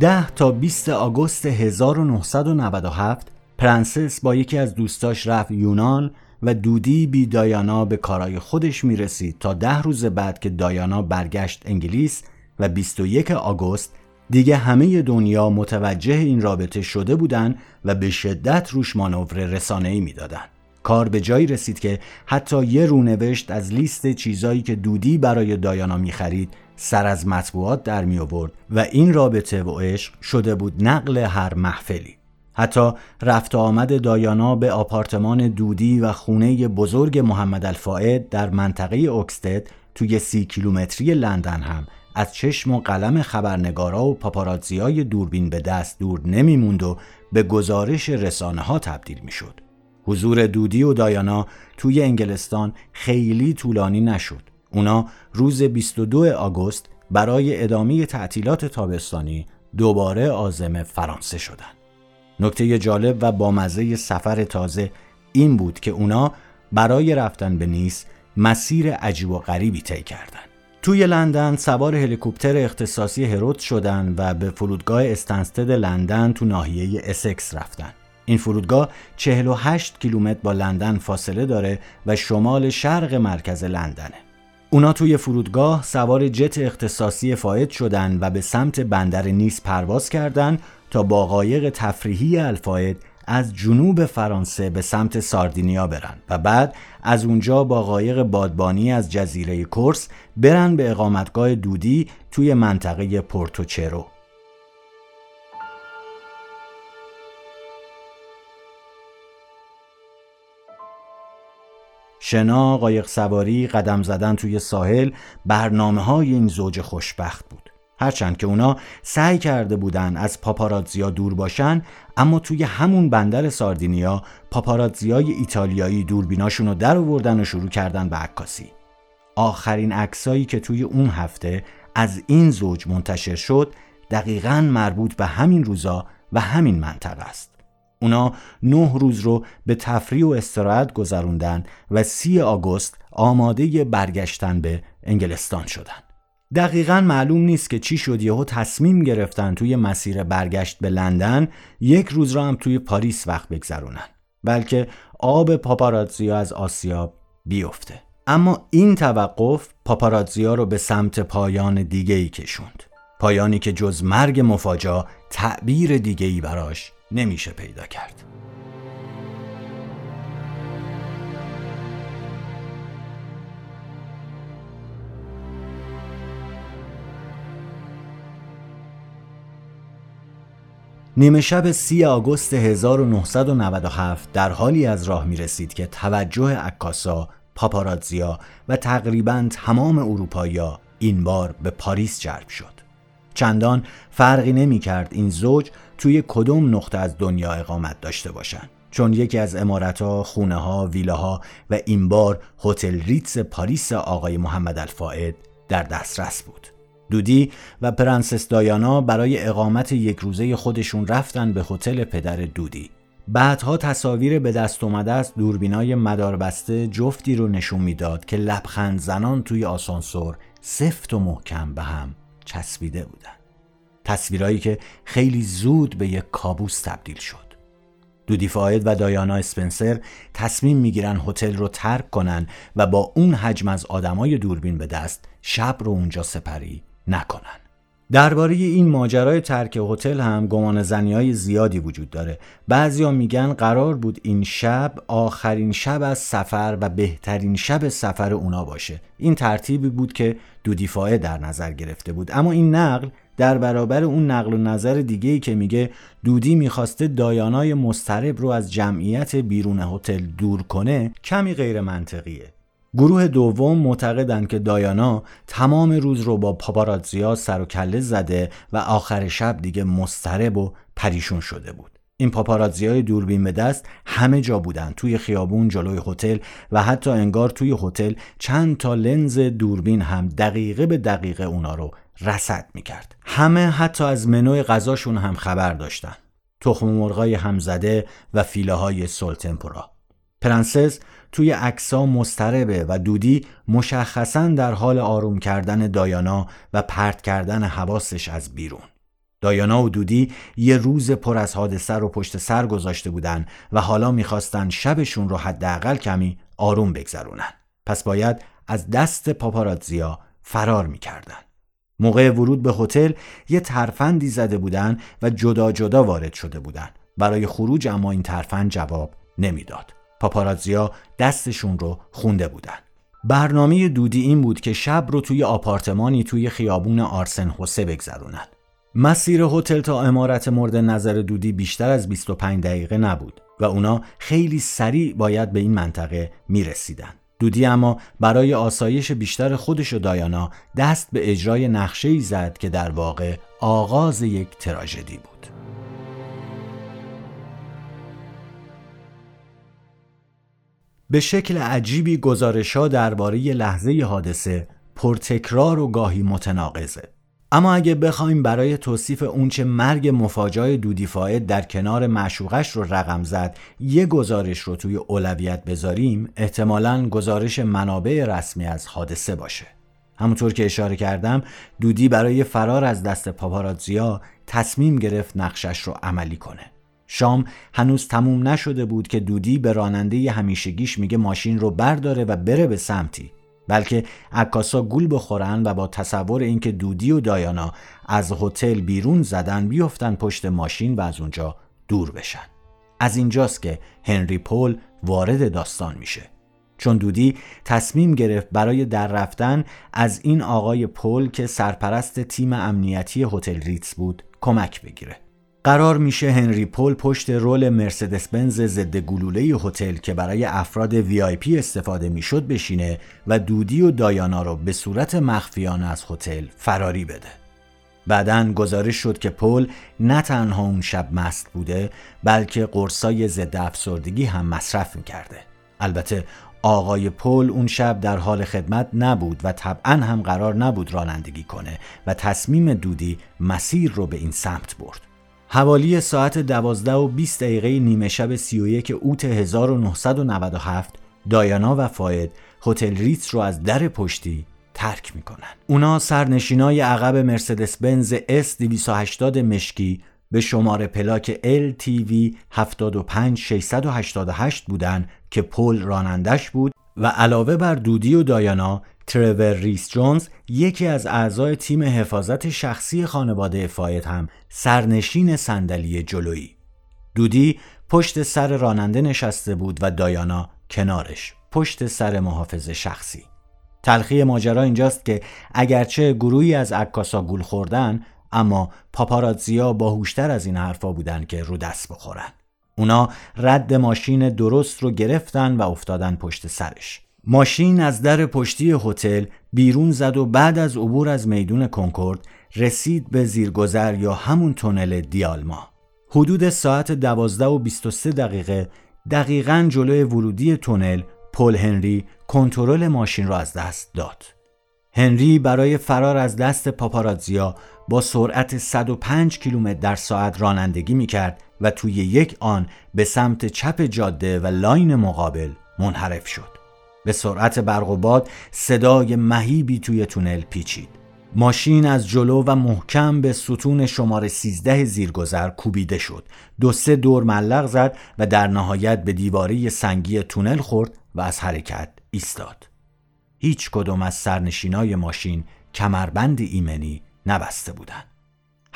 Speaker 1: ده تا 20 آگوست 1997 پرنسس با یکی از دوستاش رفت یونان و دودی بی دایانا به کارای خودش می‌رسید تا ده روز بعد که دایانا برگشت انگلیس و 21 آگوست دیگه همه دنیا متوجه این رابطه شده بودن و به شدت روش مانور رسانه‌ای می‌دادن. کار به جایی رسید که حتی یه رونوشت از لیست چیزایی که دودی برای دایانا می‌خرید سر از مطبوعات در می آورد و این رابطه و عشق شده بود نقل هر محفلی حتی رفت آمد دایانا به آپارتمان دودی و خونه بزرگ محمد الفائد در منطقه اوکستد توی سی کیلومتری لندن هم از چشم و قلم خبرنگارا و پاپاراتزیای دوربین به دست دور نمیموند و به گزارش رسانه ها تبدیل می شد. حضور دودی و دایانا توی انگلستان خیلی طولانی نشد اونا روز 22 آگوست برای ادامه تعطیلات تابستانی دوباره آزم فرانسه شدند. نکته جالب و بامزه سفر تازه این بود که اونا برای رفتن به نیس مسیر عجیب و غریبی طی کردند. توی لندن سوار هلیکوپتر اختصاصی هرود شدن و به فرودگاه استنستد لندن تو ناحیه اسکس رفتن. این فرودگاه 48 کیلومتر با لندن فاصله داره و شمال شرق مرکز لندنه. اونا توی فرودگاه سوار جت اختصاصی فاید شدن و به سمت بندر نیس پرواز کردند تا با قایق تفریحی الفاید از جنوب فرانسه به سمت ساردینیا برن و بعد از اونجا با قایق بادبانی از جزیره کورس برن به اقامتگاه دودی توی منطقه پورتوچرو شنا، قایق سواری، قدم زدن توی ساحل برنامه های این زوج خوشبخت بود. هرچند که اونا سعی کرده بودن از پاپاراتزیا دور باشن اما توی همون بندر ساردینیا پاپاراتزیای ایتالیایی دوربیناشون رو در آوردن و شروع کردن به عکاسی. آخرین عکسایی که توی اون هفته از این زوج منتشر شد دقیقا مربوط به همین روزا و همین منطقه است. اونا نه روز رو به تفریح و استراحت گذروندن و سی آگوست آماده برگشتن به انگلستان شدن. دقیقا معلوم نیست که چی شد یهو تصمیم گرفتن توی مسیر برگشت به لندن یک روز را هم توی پاریس وقت بگذرونن بلکه آب پاپاراتزیا از آسیا بیفته اما این توقف پاپاراتزیا رو به سمت پایان دیگه ای کشوند پایانی که جز مرگ مفاجا تعبیر دیگه ای براش نمیشه پیدا کرد نیمه شب 30 آگوست 1997 در حالی از راه می رسید که توجه عکاسا، پاپاراتزیا و تقریبا تمام اروپایا این بار به پاریس جلب شد. چندان فرقی نمی کرد این زوج توی کدوم نقطه از دنیا اقامت داشته باشند چون یکی از عمارتها، خونه ها، ویلاها و این بار هتل ریتز پاریس آقای محمد الفائد در دسترس بود. دودی و پرنسس دایانا برای اقامت یک روزه خودشون رفتن به هتل پدر دودی. بعدها تصاویر به دست اومده از دوربینای مداربسته جفتی رو نشون می‌داد که لبخند زنان توی آسانسور سفت و محکم به هم چسبیده بودن تصویرهایی که خیلی زود به یک کابوس تبدیل شد دودی فاید و دایانا اسپنسر تصمیم می‌گیرن هتل رو ترک کنن و با اون حجم از آدمای دوربین به دست شب رو اونجا سپری نکنن درباره این ماجرای ترک هتل هم گمان های زیادی وجود داره. بعضیا میگن قرار بود این شب آخرین شب از سفر و بهترین شب سفر اونا باشه. این ترتیبی بود که دودیفاعه در نظر گرفته بود. اما این نقل در برابر اون نقل و نظر دیگه ای که میگه دودی می‌خواسته دایانای مسترب رو از جمعیت بیرون هتل دور کنه کمی غیر منطقیه. گروه دوم معتقدند که دایانا تمام روز رو با پاپاراتزیا سر و کله زده و آخر شب دیگه مسترب و پریشون شده بود. این های دوربین به دست همه جا بودن توی خیابون جلوی هتل و حتی انگار توی هتل چند تا لنز دوربین هم دقیقه به دقیقه اونا رو رصد می‌کرد همه حتی از منوی غذاشون هم خبر داشتن تخم مرغای همزده و فیله های sole tempura پرنسس توی عکسا مضطربه و دودی مشخصا در حال آروم کردن دایانا و پرت کردن حواسش از بیرون. دایانا و دودی یه روز پر از حادثه رو پشت سر گذاشته بودن و حالا می‌خواستن شبشون رو حداقل کمی آروم بگذرونن. پس باید از دست پاپاراتزیا فرار می‌کردن. موقع ورود به هتل یه ترفندی زده بودن و جدا جدا وارد شده بودن. برای خروج اما این ترفند جواب نمی‌داد. پاپاراتزیا دستشون رو خونده بودن برنامه دودی این بود که شب رو توی آپارتمانی توی خیابون آرسن حسه بگذروند مسیر هتل تا امارت مورد نظر دودی بیشتر از 25 دقیقه نبود و اونا خیلی سریع باید به این منطقه می رسیدن. دودی اما برای آسایش بیشتر خودش و دایانا دست به اجرای نقشه ای زد که در واقع آغاز یک تراژدی بود. به شکل عجیبی گزارش ها درباره لحظه حادثه پرتکرار و گاهی متناقضه. اما اگه بخوایم برای توصیف اونچه مرگ مفاجای دودی در کنار معشوقش رو رقم زد یه گزارش رو توی اولویت بذاریم احتمالا گزارش منابع رسمی از حادثه باشه. همونطور که اشاره کردم دودی برای فرار از دست پاپاراتزیا تصمیم گرفت نقشش رو عملی کنه. شام هنوز تموم نشده بود که دودی به راننده همیشگیش میگه ماشین رو برداره و بره به سمتی بلکه عکاسا گول بخورن و با تصور اینکه دودی و دایانا از هتل بیرون زدن بیفتن پشت ماشین و از اونجا دور بشن. از اینجاست که هنری پول وارد داستان میشه. چون دودی تصمیم گرفت برای در رفتن از این آقای پول که سرپرست تیم امنیتی هتل ریتس بود کمک بگیره. قرار میشه هنری پول پشت رول مرسدس بنز ضد گلوله هتل که برای افراد VIP استفاده می‌شد بشینه و دودی و دایانا رو به صورت مخفیانه از هتل فراری بده. بعدا گزارش شد که پول نه تنها اون شب مست بوده بلکه قرصای ضد افسردگی هم مصرف می‌کرده. البته آقای پول اون شب در حال خدمت نبود و طبعا هم قرار نبود رانندگی کنه و تصمیم دودی مسیر رو به این سمت برد. حوالی ساعت دوازده و 20 دقیقه نیمه شب 31 اوت 1997 دایانا و فاید هتل ریتس رو از در پشتی ترک می‌کنن. اونا سرنشینای عقب مرسدس بنز S 280 مشکی به شماره پلاک LTV 75688 بودن که پل رانندش بود و علاوه بر دودی و دایانا ترور ریس جونز یکی از اعضای تیم حفاظت شخصی خانواده فاید هم سرنشین صندلی جلویی. دودی پشت سر راننده نشسته بود و دایانا کنارش پشت سر محافظ شخصی. تلخی ماجرا اینجاست که اگرچه گروهی از عکاسا گول خوردن اما پاپاراتزیا باهوشتر از این حرفا بودن که رو دست بخورن. اونا رد ماشین درست رو گرفتن و افتادن پشت سرش. ماشین از در پشتی هتل بیرون زد و بعد از عبور از میدون کنکورد رسید به زیرگذر یا همون تونل دیالما. حدود ساعت دوازده و 23 دقیقه دقیقا جلوی ورودی تونل پل هنری کنترل ماشین را از دست داد. هنری برای فرار از دست پاپاراتزیا با سرعت 105 کیلومتر در ساعت رانندگی می کرد و توی یک آن به سمت چپ جاده و لاین مقابل منحرف شد. به سرعت برق و باد صدای مهیبی توی تونل پیچید. ماشین از جلو و محکم به ستون شماره 13 زیرگذر کوبیده شد. دو سه دور ملق زد و در نهایت به دیواره سنگی تونل خورد و از حرکت ایستاد. هیچ کدوم از سرنشینای ماشین کمربند ایمنی نبسته بودند.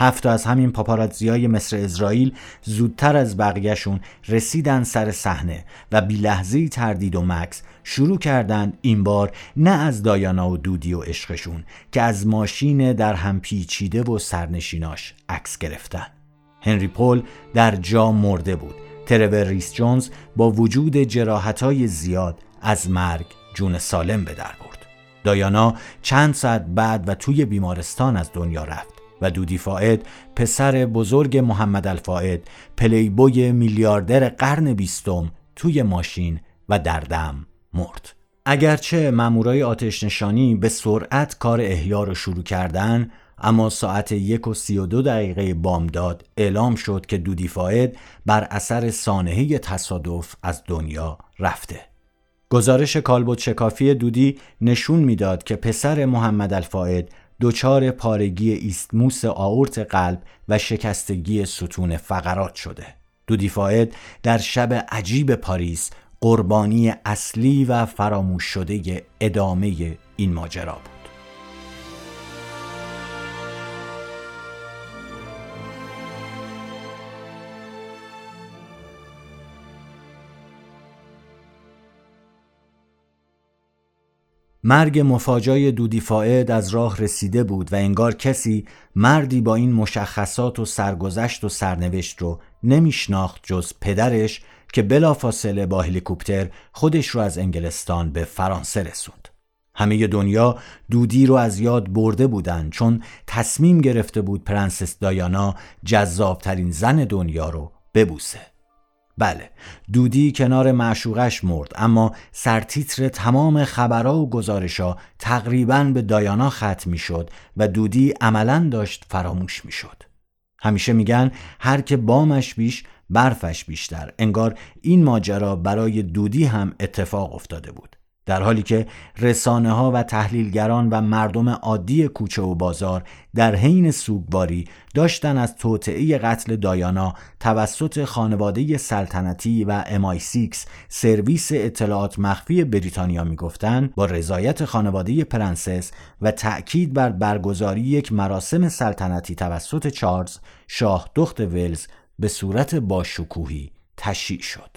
Speaker 1: هفت از همین پاپاراتزیای مصر اسرائیل زودتر از بقیهشون رسیدن سر صحنه و بی لحظه تردید و مکس شروع کردند این بار نه از دایانا و دودی و عشقشون که از ماشین در هم پیچیده و سرنشیناش عکس گرفتن. هنری پول در جا مرده بود. ترور ریس جونز با وجود جراحتای زیاد از مرگ جون سالم به در برد. دایانا چند ساعت بعد و توی بیمارستان از دنیا رفت. و دودی فائد پسر بزرگ محمد الفائد پلیبوی میلیاردر قرن بیستم توی ماشین و در دم مرد اگرچه مامورای آتش نشانی به سرعت کار احیا رو شروع کردن اما ساعت یک و سی و دو دقیقه بامداد اعلام شد که دودی فاید بر اثر سانحه تصادف از دنیا رفته. گزارش کالبوت شکافی دودی نشون می‌داد که پسر محمد الفاید دچار پارگی ایستموس آورت قلب و شکستگی ستون فقرات شده. دودی فاید در شب عجیب پاریس قربانی اصلی و فراموش شده ادامه این ماجرا بود. مرگ مفاجای دودی فائد از راه رسیده بود و انگار کسی مردی با این مشخصات و سرگذشت و سرنوشت رو نمیشناخت جز پدرش که بلافاصله با هلیکوپتر خودش رو از انگلستان به فرانسه رسوند. همه دنیا دودی رو از یاد برده بودند چون تصمیم گرفته بود پرنسس دایانا جذابترین زن دنیا رو ببوسه. بله دودی کنار معشوقش مرد اما سرتیتر تمام خبرها و گزارشا تقریبا به دایانا ختم می شد و دودی عملا داشت فراموش می شد. همیشه میگن هر که بامش بیش برفش بیشتر انگار این ماجرا برای دودی هم اتفاق افتاده بود در حالی که رسانه ها و تحلیلگران و مردم عادی کوچه و بازار در حین سوگواری داشتن از توطئه قتل دایانا توسط خانواده سلطنتی و MI6 سرویس اطلاعات مخفی بریتانیا می‌گفتند با رضایت خانواده پرنسس و تأکید بر برگزاری یک مراسم سلطنتی توسط چارلز شاه دخت ولز به صورت باشکوهی تشییع شد.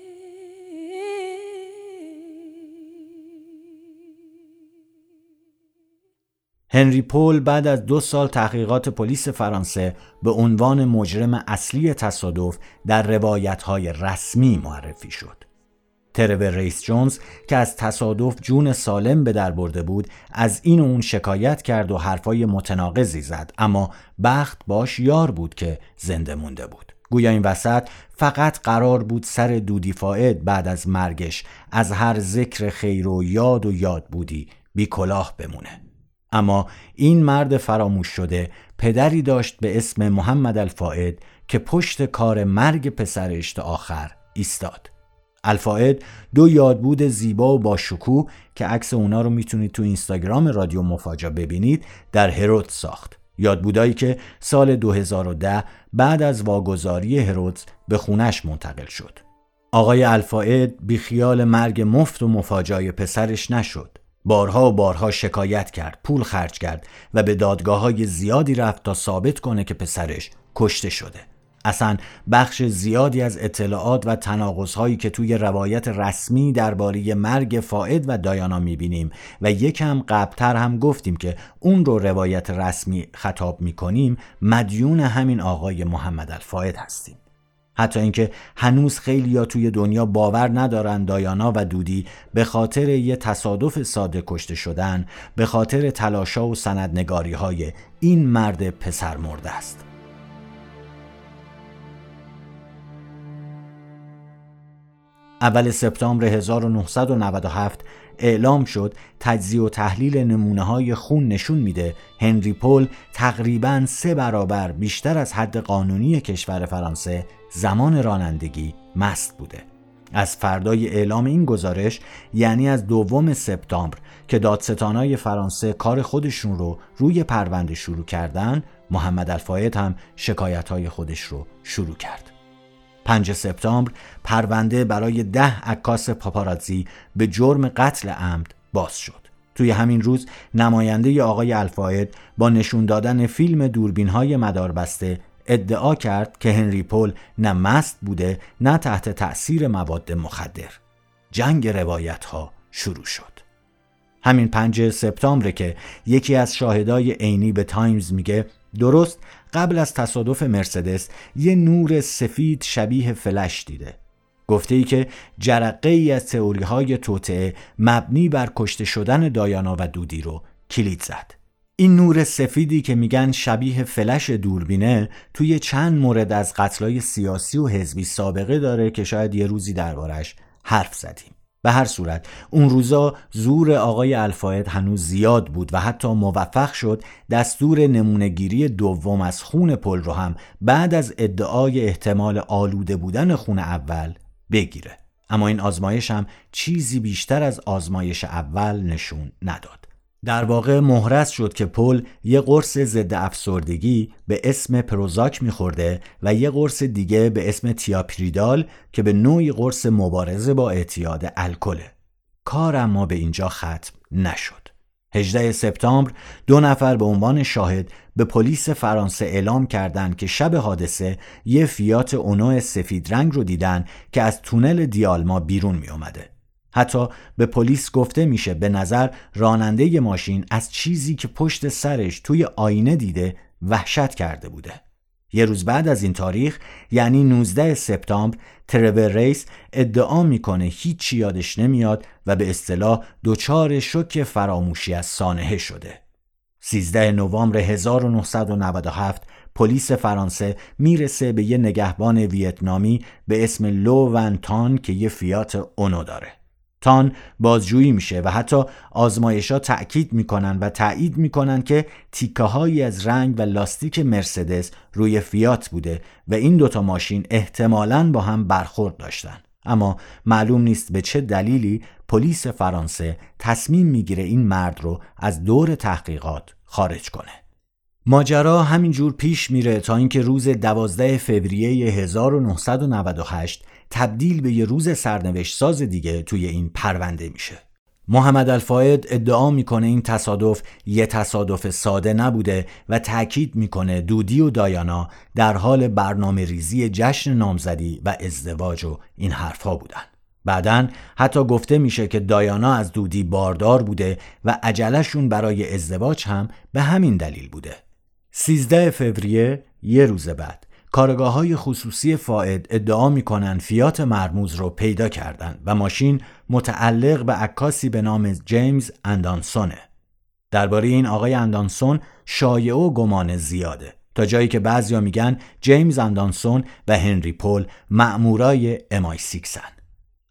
Speaker 1: هنری پول بعد از دو سال تحقیقات پلیس فرانسه به عنوان مجرم اصلی تصادف در روایت‌های رسمی معرفی شد. ترور ریس جونز که از تصادف جون سالم به در برده بود از این و اون شکایت کرد و حرفای متناقضی زد اما بخت باش یار بود که زنده مونده بود گویا این وسط فقط قرار بود سر دودی فاید بعد از مرگش از هر ذکر خیر و یاد و یاد بودی بی کلاه بمونه اما این مرد فراموش شده پدری داشت به اسم محمد الفائد که پشت کار مرگ پسرش تا آخر ایستاد. الفائد دو یادبود زیبا و با شکوه که عکس اونا رو می‌تونید تو اینستاگرام رادیو مفاجا ببینید در هرود ساخت. یادبودایی که سال 2010 بعد از واگذاری هرودز به خونش منتقل شد. آقای الفائد بیخیال مرگ مفت و مفاجای پسرش نشد. بارها و بارها شکایت کرد پول خرج کرد و به دادگاه های زیادی رفت تا ثابت کنه که پسرش کشته شده اصلا بخش زیادی از اطلاعات و تناقض که توی روایت رسمی درباره مرگ فائد و دایانا می‌بینیم و یکم قبلتر هم گفتیم که اون رو روایت رسمی خطاب می‌کنیم مدیون همین آقای محمد الفائد هستیم. حتی اینکه هنوز خیلی یا توی دنیا باور ندارن دایانا و دودی به خاطر یه تصادف ساده کشته شدن به خاطر تلاشا و سندنگاری های این مرد پسر مرده است. اول سپتامبر 1997 اعلام شد تجزیه و تحلیل نمونه های خون نشون میده هنری پول تقریبا سه برابر بیشتر از حد قانونی کشور فرانسه زمان رانندگی مست بوده. از فردای اعلام این گزارش یعنی از دوم سپتامبر که دادستانای فرانسه کار خودشون رو روی پرونده شروع کردن محمد الفاید هم شکایت های خودش رو شروع کرد. 5 سپتامبر پرونده برای ده عکاس پاپاراتزی به جرم قتل عمد باز شد. توی همین روز نماینده آقای الفاید با نشون دادن فیلم دوربین های مداربسته ادعا کرد که هنری پل نه مست بوده نه تحت تأثیر مواد مخدر. جنگ روایت ها شروع شد. همین 5 سپتامبر که یکی از شاهدای عینی به تایمز میگه درست قبل از تصادف مرسدس یه نور سفید شبیه فلش دیده. گفته ای که جرقه ای از تئوری های مبنی بر کشته شدن دایانا و دودی رو کلید زد. این نور سفیدی که میگن شبیه فلش دوربینه توی چند مورد از قتلای سیاسی و حزبی سابقه داره که شاید یه روزی دربارش حرف زدیم. به هر صورت. اون روزا زور آقای الفاید هنوز زیاد بود و حتی موفق شد دستور نمونهگیری دوم از خون پل رو هم بعد از ادعای احتمال آلوده بودن خون اول بگیره. اما این آزمایش هم چیزی بیشتر از آزمایش اول نشون نداد. در واقع مهرس شد که پل یه قرص ضد افسردگی به اسم پروزاک میخورده و یه قرص دیگه به اسم تیاپریدال که به نوعی قرص مبارزه با اعتیاد الکله. کار اما به اینجا ختم نشد. 18 سپتامبر دو نفر به عنوان شاهد به پلیس فرانسه اعلام کردند که شب حادثه یه فیات اونو سفید رنگ رو دیدن که از تونل دیالما بیرون می اومده. حتی به پلیس گفته میشه به نظر راننده ماشین از چیزی که پشت سرش توی آینه دیده وحشت کرده بوده. یه روز بعد از این تاریخ یعنی 19 سپتامبر ترور ریس ادعا می‌کنه هیچی یادش نمیاد و به اصطلاح دچار شک فراموشی از سانحه شده. 13 نوامبر 1997 پلیس فرانسه می‌رسه به یه نگهبان ویتنامی به اسم لو ون تان که یه فیات اونو داره. تان بازجویی میشه و حتی آزمایشا تأکید می‌کنن و تایید می‌کنن که تیکه هایی از رنگ و لاستیک مرسدس روی فیات بوده و این دوتا ماشین احتمالاً با هم برخورد داشتن. اما معلوم نیست به چه دلیلی پلیس فرانسه تصمیم می‌گیره این مرد رو از دور تحقیقات خارج کنه. ماجرا همینجور پیش میره تا اینکه روز 12 فوریه 1998 تبدیل به یه روز سرنوشت ساز دیگه توی این پرونده میشه. محمد الفاید ادعا می‌کنه این تصادف یه تصادف ساده نبوده و تاکید می‌کنه دودی و دایانا در حال برنامه ریزی جشن نامزدی و ازدواج و این حرفها بودن. بعدا حتی گفته میشه که دایانا از دودی باردار بوده و عجلشون برای ازدواج هم به همین دلیل بوده. 13 فوریه یه روز بعد کارگاه های خصوصی فائد ادعا می‌کنن فیات مرموز رو پیدا کردن و ماشین متعلق به عکاسی به نام جیمز اندانسونه. درباره این آقای اندانسون شایعه و گمان زیاده تا جایی که بعضیا میگن جیمز اندانسون و هنری پول مأمورای امای سیکسن.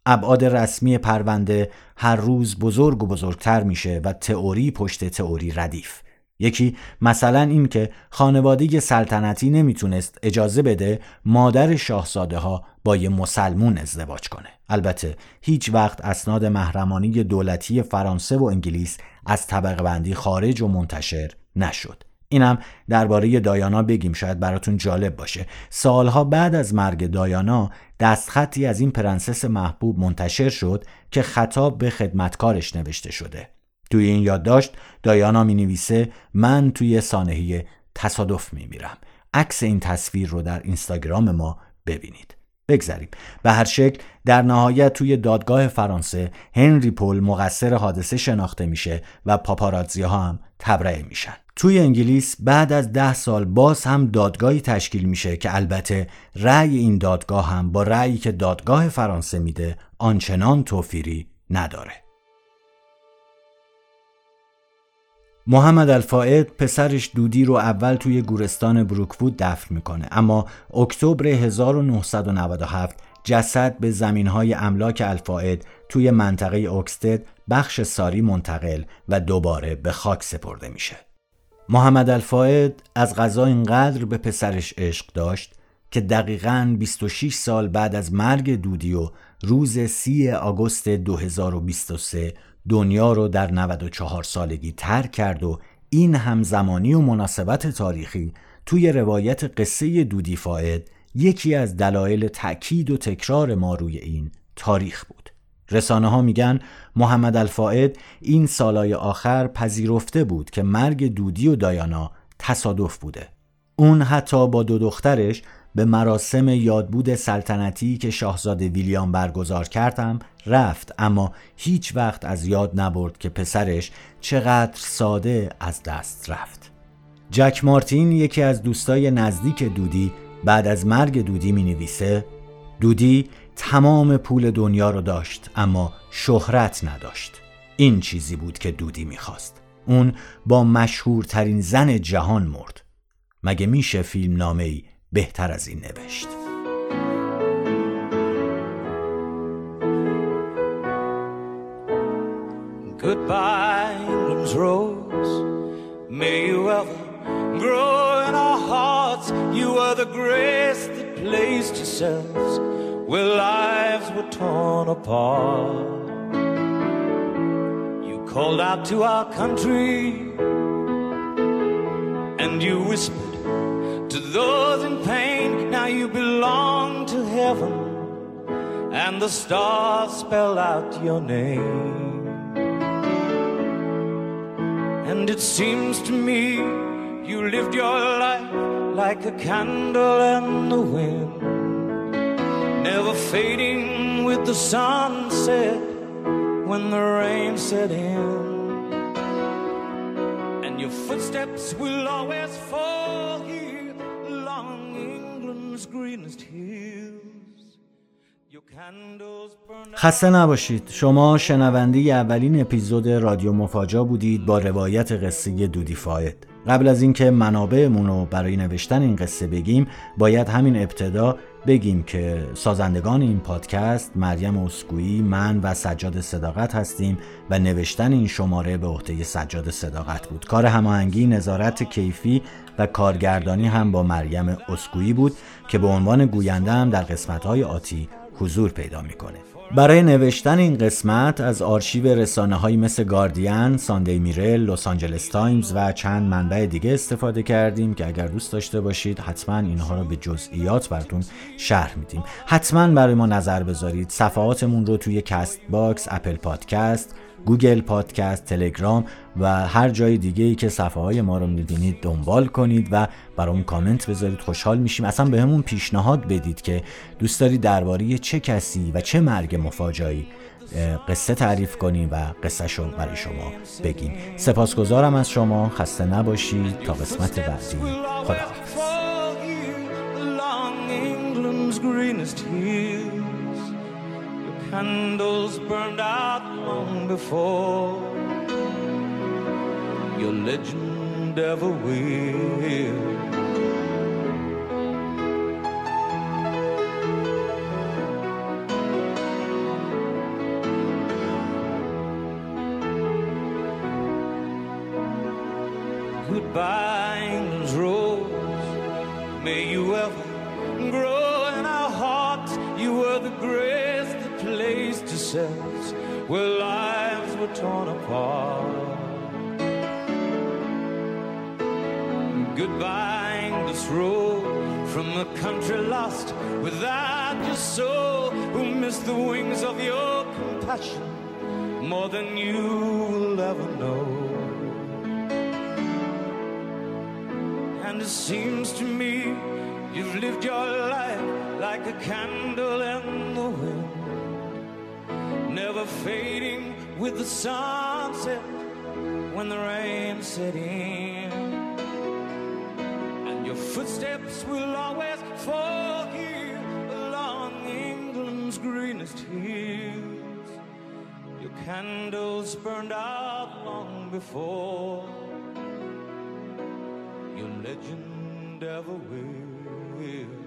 Speaker 1: ابعاد رسمی پرونده هر روز بزرگ و بزرگتر میشه و تئوری پشت تئوری ردیف یکی مثلا این که خانواده سلطنتی نمی‌تونست اجازه بده مادر شاهزاده ها با یه مسلمون ازدواج کنه. البته هیچ وقت اسناد محرمانی دولتی فرانسه و انگلیس از طبقه بندی خارج و منتشر نشد. اینم درباره دایانا بگیم شاید براتون جالب باشه. سالها بعد از مرگ دایانا دستخطی از این پرنسس محبوب منتشر شد که خطاب به خدمتکارش نوشته شده. توی این یادداشت دایانا می نویسه من توی سانحه تصادف می میرم عکس این تصویر رو در اینستاگرام ما ببینید. بگذریم. به هر شکل در نهایت توی دادگاه فرانسه هنری پول مقصر حادثه شناخته میشه و پاپاراتزی ها هم تبرئه میشن. توی انگلیس بعد از ده سال باز هم دادگاهی تشکیل میشه که البته رأی این دادگاه هم با رأیی که دادگاه فرانسه میده آنچنان توفیری نداره. محمد الفائد پسرش دودی رو اول توی گورستان بروکوود دفن می‌کنه اما اکتبر 1997 جسد به زمینهای املاک الفائد توی منطقه اوکستد بخش ساری منتقل و دوباره به خاک سپرده میشه. محمد الفائد از غذا اینقدر به پسرش عشق داشت که دقیقاً 26 سال بعد از مرگ دودی و روز 30 آگوست 2023 دنیا رو در 94 سالگی ترک کرد و این همزمانی و مناسبت تاریخی توی روایت قصه دودی فاید یکی از دلایل تأکید و تکرار ما روی این تاریخ بود. رسانه ها میگن محمد الفائد این سالای آخر پذیرفته بود که مرگ دودی و دایانا تصادف بوده. اون حتی با دو دخترش به مراسم یادبود سلطنتی که شاهزاده ویلیام برگزار کردم رفت اما هیچ وقت از یاد نبرد که پسرش چقدر ساده از دست رفت. جک مارتین یکی از دوستای نزدیک دودی بعد از مرگ دودی می نویسه دودی تمام پول دنیا رو داشت اما شهرت نداشت. این چیزی بود که دودی می‌خواست. اون با مشهورترین زن جهان مرد. مگه میشه فیلم نامه ای بهتر از این نوشت Goodbye, England's rose. May you ever grow in our hearts. You are the grace that placed yourselves where lives were torn apart. You called out to our country and you whispered those in pain. Now you belong to heaven, and the stars spell out your name. And it seems to me you lived your life like a candle in the wind, never fading with the sunset when the rain set in. And your footsteps will always fall خسته نباشید. شما شنونده اولین اپیزود رادیو مفاجا بودید با روایت قصه دودی فاید قبل از اینکه منابعمون رو برای نوشتن این قصه بگیم باید همین ابتدا بگیم که سازندگان این پادکست مریم اسکویی من و سجاد صداقت هستیم و نوشتن این شماره به عهده سجاد صداقت بود. کار هماهنگی نظارت کیفی و کارگردانی هم با مریم اسکویی بود که به عنوان گوینده هم در قسمت‌های آتی حضور پیدا می‌کنه. برای نوشتن این قسمت از آرشیو رسانه هایی مثل گاردین، ساندی میرر، لس آنجلس تایمز و چند منبع دیگه استفاده کردیم که اگر دوست داشته باشید حتما اینها رو به جزئیات براتون شرح میدیم. حتما برای ما نظر بذارید. صفحاتمون رو توی Castbox، Apple Podcast، Google Podcast، تلگرام و هر جای دیگه ای که صفحه های ما رو می‌بینید دنبال کنید و برامون کامنت بذارید. خوشحال میشیم. اصلا بهمون پیشنهاد بدید که دوست دارید درباره چه کسی و چه مرگ مفاجایی قصه تعریف کنیم و قصه شو برای شما بگیم. سپاسگزارم از شما. خسته نباشید. تا قسمت بعدی. خدا candles burned out long before your legend ever will. Goodbye, England's rose. May you yourselves where lives were torn apart. Goodbye, this road from a country lost without your soul, who missed the wings of your compassion more than you will ever know.
Speaker 2: And it seems to me you've lived your life like a candle in the wind, never fading with the sunset when the rain set in. And your footsteps will always fall here along England's greenest hills. Your candles burned out long before your legend ever will.